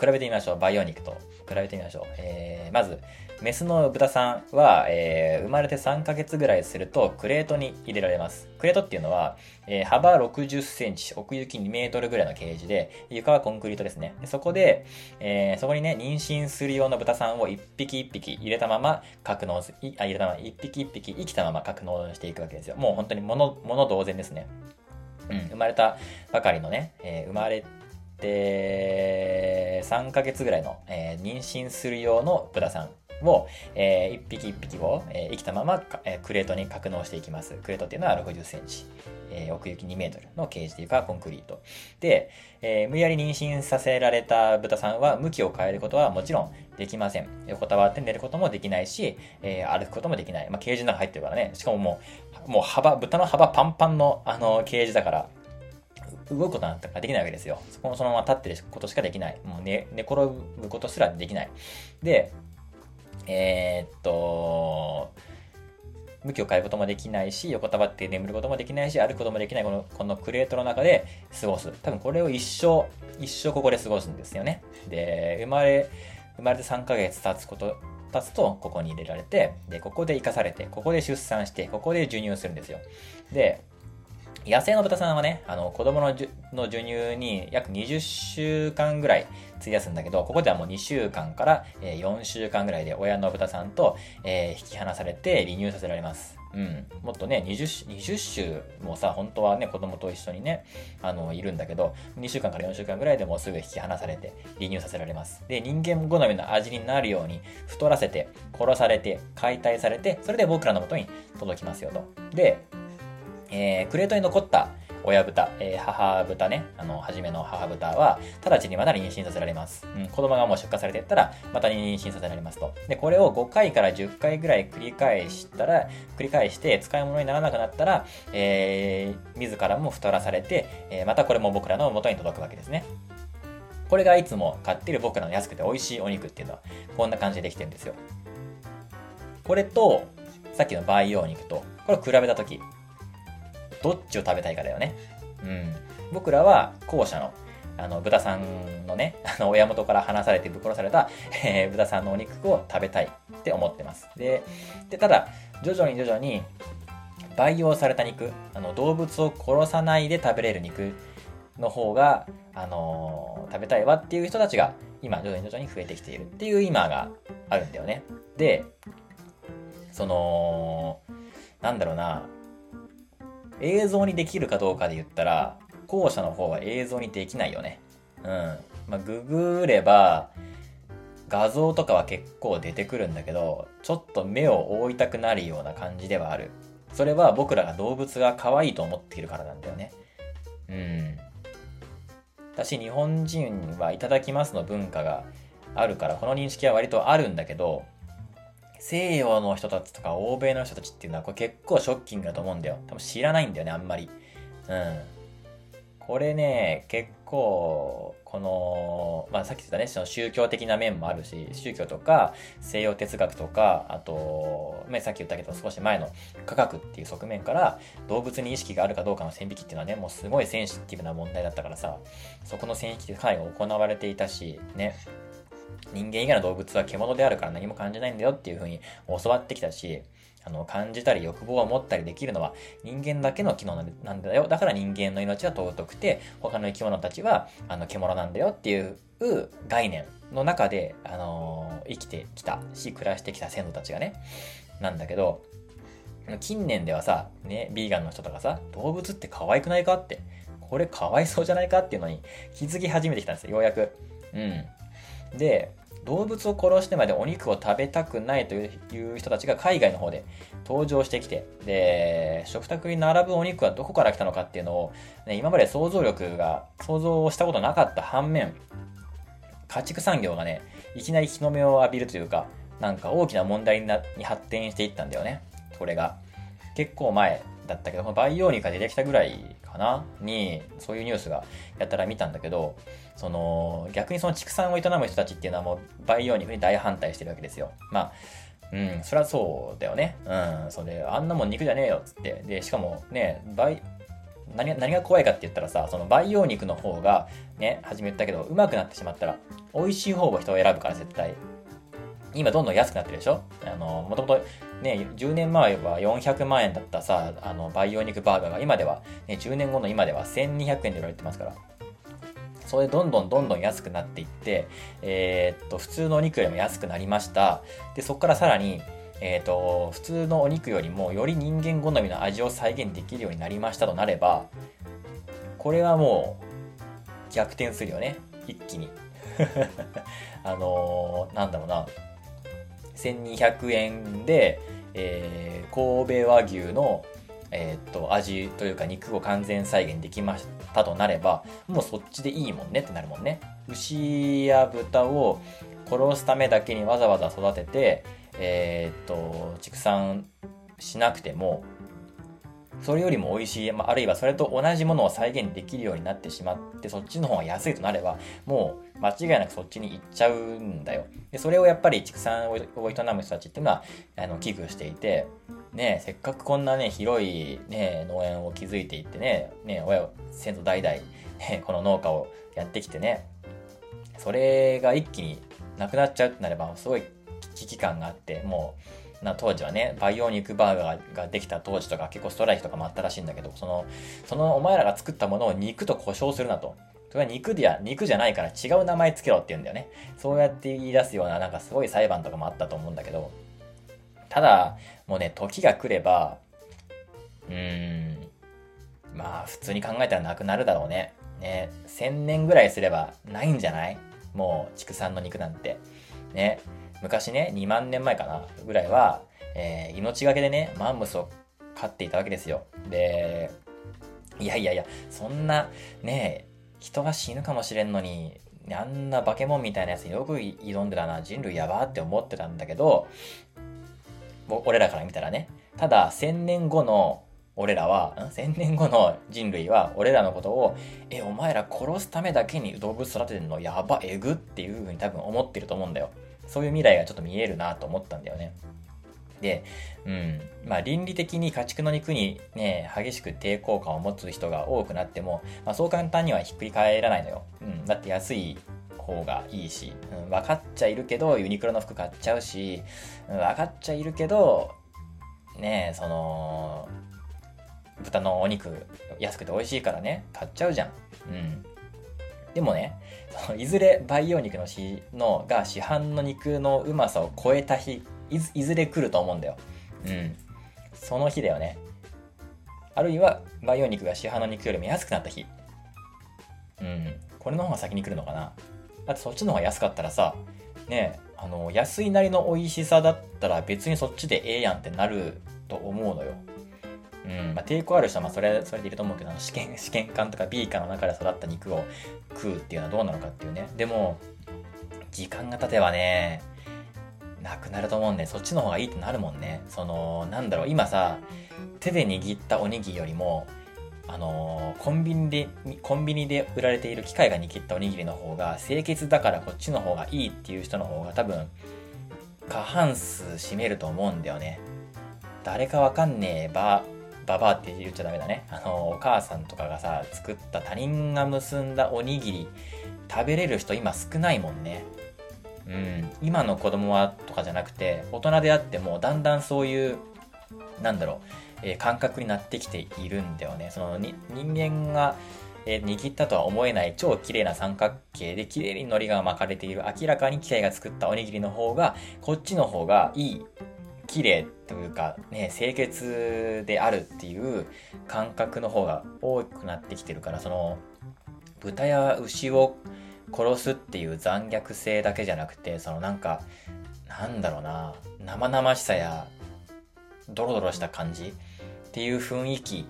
比べてみましょう。培養肉と比べてみましょう。えー、まず、メスの豚さんは、えー、生まれて3ヶ月ぐらいするとクレートに入れられます。クレートっていうのは、えー、幅60センチ、奥行き2メートルぐらいのケージで、床はコンクリートですね。でそこで、えー、そこにね、妊娠する用の豚さんを1匹1匹入れたまま格納す、あ、入れたまま1匹1匹生きたまま格納していくわけですよ。もう本当に物、物同然ですね。うん、生まれたばかりのね、えー、生まれで、3ヶ月ぐらいの、えー、妊娠する用の豚さんを、えー、1匹1匹を、えー、生きたまま、えー、クレートに格納していきます。クレートっていうのは60センチ、えー、奥行き2メートルのケージというかコンクリート。で、えー、無理やり妊娠させられた豚さんは向きを変えることはもちろんできません。横たわって寝ることもできないし、えー、歩くこともできない。まあ、ケージの中入ってるからね。しかももう、もう幅、豚の幅パンパンのあのケージだから、動くことなんかできないわけですよ。そこのそのまま立ってることしかできない。もう寝、寝転ぶことすらできない。で、えー、っと、向きを変えることもできないし、横たわって眠ることもできないし、歩くこともできないこの、このクレートの中で過ごす。多分これを一生、一生ここで過ごすんですよね。で、生まれ、生まれて3ヶ月経つこと、経つと、ここに入れられて、で、ここで生かされて、ここで出産して、ここで授乳するんですよ。で、野生の豚さんはね、あの、子供のの授乳に約20週間ぐらい費やすんだけど、ここではもう2週間から4週間ぐらいで親の豚さんと、えー、引き離されて離乳させられます。うん。もっとね、20, 20週もさ、本当はね、子供と一緒にね、あの、いるんだけど、2週間から4週間ぐらいでもうすぐ引き離されて離乳させられます。で、人間好みの味になるように太らせて、殺されて、解体されて、それで僕らの元に届きますよと。で、えー、クレートに残った親豚、えー、母豚ね、あの、初めの母豚は、直ちにまだ妊娠させられます。うん、子供がもう出荷されていったら、また妊娠させられますと。で、これを5回から10回ぐらい繰り返したら、繰り返して使い物にならなくなったら、えー、自らも太らされて、えー、またこれも僕らの元に届くわけですね。これがいつも買ってる僕らの安くて美味しいお肉っていうのは、こんな感じでできてるんですよ。これと、さっきの培養肉と、これを比べたとき、どっちを食べたいかだよね。うん。僕らは後者の、あの、豚さんのね、あの、親元から離されてぶっ殺された、えー、豚さんのお肉を食べたいって思ってます。で、で、ただ、徐々に徐々に、培養された肉、あの、動物を殺さないで食べれる肉の方が、あのー、食べたいわっていう人たちが、今、徐々に徐々に増えてきているっていう今があるんだよね。で、その、なんだろうな、映像にできるかどうかで言ったら、後者の方は映像にできないよね。うん。まあ、ググれば、画像とかは結構出てくるんだけど、ちょっと目を覆いたくなるような感じではある。それは僕らが動物が可愛いと思っているからなんだよね。うん。私、日本人はいただきますの文化があるから、この認識は割とあるんだけど、西洋の人たちとか欧米の人たちっていうのはこれ結構ショッキングだと思うんだよ。多分知らないんだよね、あんまり。うん。これね、結構、この、まあさっき言ったね、その宗教的な面もあるし、宗教とか西洋哲学とか、あと、ね、さっき言ったけど少し前の科学っていう側面から動物に意識があるかどうかの線引きっていうのはね、もうすごいセンシティブな問題だったからさ、そこの線引きかなり行われていたし、ね、人間以外の動物は獣であるから何も感じないんだよっていう風に教わってきたし、あの、感じたり欲望を持ったりできるのは人間だけの機能なんだよ。だから人間の命は尊くて、他の生き物たちは、あの、獣なんだよっていう概念の中で、あのー、生きてきたし、暮らしてきた先祖たちがね、なんだけど、近年ではさ、ね、ビーガンの人とかさ、動物って可愛くないかって、これかわいそうじゃないかっていうのに気づき始めてきたんですよ、ようやく。うん。で、動物を殺してまでお肉を食べたくないという人たちが海外の方で登場してきて、で、食卓に並ぶお肉はどこから来たのかっていうのを、ね、今まで想像力が、想像したことなかった反面、家畜産業がね、いきなり日の目を浴びるというか、なんか大きな問題になに発展していったんだよね。これが。結構前だったけど、培養肉が出てきたぐらいかな？に、そういうニュースがやったら見たんだけど、その、逆にその畜産を営む人たちっていうのはもう培養肉に大反対してるわけですよ。まあ、うん、そりゃそうだよね。うん、それ、あんなもん肉じゃねえよ、つって。で、しかもね、培、何何が怖いかって言ったらさ、その培養肉の方が、ね、初め言ったけど、うまくなってしまったら、美味しい方を人を選ぶから絶対。今どんどん安くなってるでしょ？あの、もともとね、10年前は400万円だったさ、あの、培養肉バーガーが今では、ね、10年後の今では1200円で売られてますから。それでどんどんどんどん安くなっていって、えー、っと、普通のお肉よりも安くなりました。で、そこからさらに、えー、っと、普通のお肉よりもより人間好みの味を再現できるようになりましたとなれば、これはもう逆転するよね。一気に。あのー、なんだろうな。1200円で、えー、神戸和牛の、えー、っと味というか肉を完全再現できましたとなればもうそっちでいいもんねってなるもんね。牛や豚を殺すためだけにわざわざ育ててえー、っと畜産しなくてもそれよりも美味しい、まあ、あるいはそれと同じものを再現できるようになってしまってそっちの方が安いとなればもう間違いなくそっちに行っちゃうんだよ。で、それをやっぱり畜産を営む人たちっていうのは、あの、危惧していて、ねせっかくこんなね、広いね、農園を築いていってね、ね、親を、先祖代々、ね、この農家をやってきてね、それが一気になくなっちゃうってなれば、すごい危機感があって、もう、な当時はね、培養肉バーガーができた当時とか結構ストライキとかもあったらしいんだけど、その、そのお前らが作ったものを肉と故障するなと。それは肉でや、肉じゃないから違う名前つけろって言うんだよね。そうやって言い出すような、なんかすごい裁判とかもあったと思うんだけど、ただ、もうね、時が来れば、うーん、まあ、普通に考えたらなくなるだろうね。ね、1000年ぐらいすればないんじゃない？もう、畜産の肉なんて。ね、昔ね、2万年前かな、ぐらいは、えー、命がけでね、マンモスを飼っていたわけですよ。で、いやいやいや、そんな、ね、人が死ぬかもしれんのに、あんな化け物みたいなやつによく挑んでたな、人類やばって思ってたんだけど、俺らから見たらね。ただ、1000年後の俺らは、1000年後の人類は、俺らのことを、え、お前ら殺すためだけに動物育ててんの？やば、えぐっていう風に多分思ってると思うんだよ。そういう未来がちょっと見えるなと思ったんだよね。で、うん。まあ、倫理的に家畜の肉にね、激しく抵抗感を持つ人が多くなっても、まあ、そう簡単にはひっくり返らないのよ。うん。だって安い方がいいし、うん、分かっちゃいるけど、ユニクロの服買っちゃうし、うん、分かっちゃいるけど、ねその、豚のお肉安くて美味しいからね、買っちゃうじゃん。うん。でもね、いずれ培養肉のしのが市販の肉のうまさを超えた日いずれ来ると思うんだよ。うん。その日だよね。あるいは培養肉が市販の肉よりも安くなった日。うん。これの方が先に来るのかな。だってそっちの方が安かったらさ、ねあの、安いなりの美味しさだったら別にそっちでええやんってなると思うのよ。うん、まあ、抵抗ある人はまあそれそれでいると思うけど試験 試験管とかビーカーの中で育った肉を食うっていうのはどうなのかっていうねでも時間が経てばねなくなると思うんでそっちの方がいいってなるもんねそのなんだろう今さ手で握ったおにぎりよりもあのー、コンビニでコンビニで売られている機械が握ったおにぎりの方が清潔だからこっちの方がいいっていう人の方が多分過半数占めると思うんだよね誰かわかんねえばババアって言っちゃダメだね。あの、お母さんとかがさ、作った他人が結んだおにぎり、食べれる人今少ないもんね。うん。今の子供はとかじゃなくて、大人であっても、だんだんそういう、なんだろう、えー、感覚になってきているんだよね。その、に、人間が、えー、握ったとは思えない超綺麗な三角形で綺麗に海苔が巻かれている明らかに機械が作ったおにぎりの方がこっちの方がいい綺麗というかね清潔であるっていう感覚の方が多くなってきてるからその豚や牛を殺すっていう残虐性だけじゃなくてそのなんかなんだろうな生々しさやドロドロした感じっていう雰囲気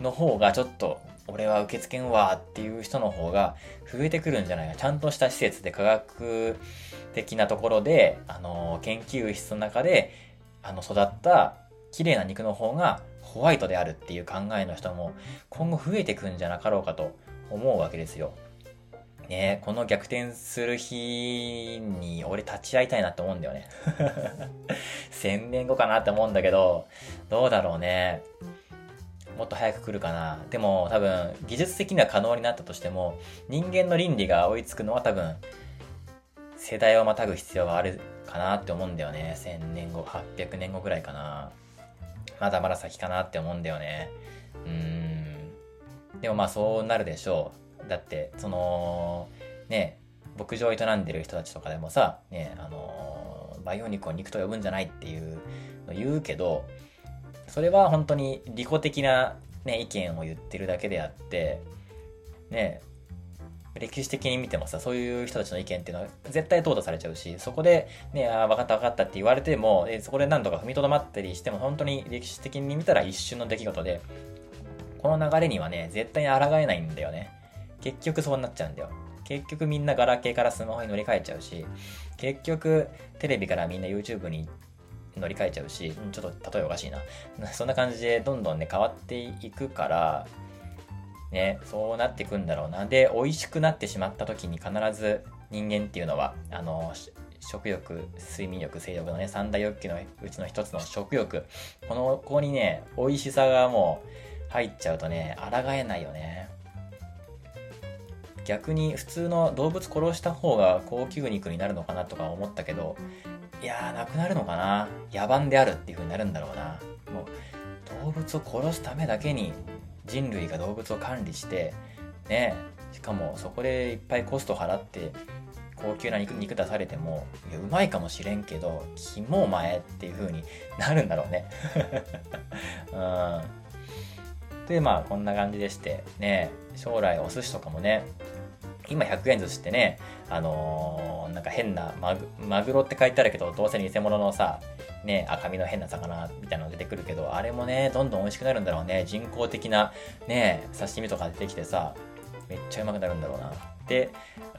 の方がちょっと俺は受け付けんわっていう人の方が増えてくるんじゃないか。ちゃんとした施設で科学的なところで、あの、研究室の中であの育った綺麗な肉の方がホワイトであるっていう考えの人も今後増えてくんじゃなかろうかと思うわけですよ。ねこの逆転する日に俺立ち会いたいなって思うんだよね。1000年後かなって思うんだけど、どうだろうね。もっと早く来るかな。でも多分技術的には可能になったとしても人間の倫理が追いつくのは多分世代をまたぐ必要があるかなって思うんだよね。1000年後、800年後ぐらいかな。まだまだ先かなって思うんだよね。うーん。でもまあそうなるでしょう。だって、その、ね、牧場を営んでる人たちとかでもさ、ね、あの培養肉を肉と呼ぶんじゃないっていうの言うけど、それは本当に利己的な、ね、意見を言ってるだけであって、ね、歴史的に見てもさ、そういう人たちの意見っていうのは絶対淘汰されちゃうし、そこで、ね、ああ分かった分かったって言われても、そこで何とか踏みとどまったりしても、本当に歴史的に見たら一瞬の出来事で、この流れにはね、絶対に抗えないんだよね。結局そうなっちゃうんだよ。結局みんなガラケーからスマホに乗り換えちゃうし、結局テレビからみんな YouTube に乗り換えちゃうし、ちょっと例えおかしいな。そんな感じでどんどんね変わっていくから、ね、そうなっていくんだろうな。で、美味しくなってしまった時に必ず人間っていうのは、あの、食欲、睡眠欲、性欲のね、三大欲求のうちの一つの食欲。この、ここにね、美味しさがもう入っちゃうとね、抗えないよね。逆に普通の動物殺した方が高級肉になるのかなとか思ったけど、いやー、なくなるのかな。野蛮であるっていう風になるんだろうな。もう、動物を殺すためだけに人類が動物を管理してねしかもそこでいっぱいコスト払って高級な肉肉出されてもいやうまいかもしれんけど肝お前っていう風になるんだろうね うんでまあこんな感じでしてね将来お寿司とかもね今100円寿司ってねあのー、なんか変なマグマグロって書いてあるけどどうせ偽物のさね、赤身の変な魚みたいなの出てくるけど、あれもね、どんどん美味しくなるんだろうね。人工的なね、刺身とか出てきてさ、めっちゃうまくなるんだろうな。って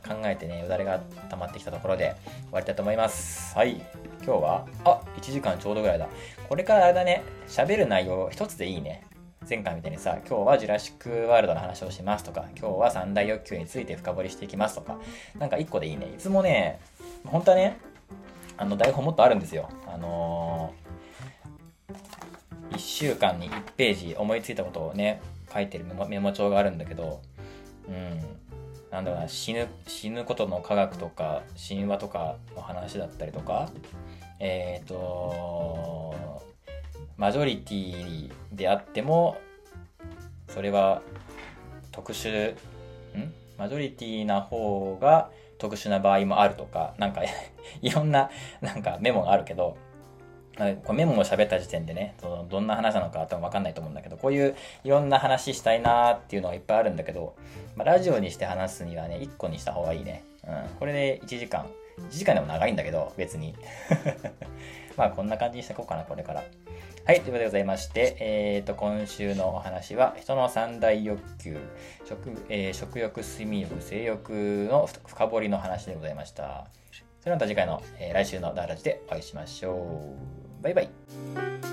考えてね、よだれが溜まってきたところで終わりたいと思います。はい。今日は、あ、1時間ちょうどぐらいだ。これからあれだね、喋る内容一つでいいね。前回みたいにさ、今日はジュラシックワールドの話をしますとか、今日は三大欲求について深掘りしていきますとか、なんか一個でいいね。いつもね、本当はね、あの台本もっとあるんですよ。あのー、1週間に1ページ思いついたことをね、書いてるメモ帳があるんだけど、うん、なんだろうな、死ぬ、死ぬことの科学とか、神話とかの話だったりとか、えっ、ー、と、マジョリティであっても、それは特殊、ん？マジョリティな方が特殊な場合もあるとか、なんか いろんな、なんかメモがあるけど、これメモを喋った時点でね、そのどんな話なのか多分分かんないと思うんだけど、こういういろんな話したいなーっていうのがいっぱいあるんだけど、まあ、ラジオにして話すにはね、1個にした方がいいね。うん。これで1時間。1時間でも長いんだけど、別に。まあこんな感じにしていこうかな、これから。はい、ということでございまして、えっ、ー、と、今週のお話は、人の三大欲求、食,、えー、食欲、睡眠欲、性欲の深掘りの話でございました。それではまた次回の、えー、来週のダーラジでお会いしましょう。バイバイ。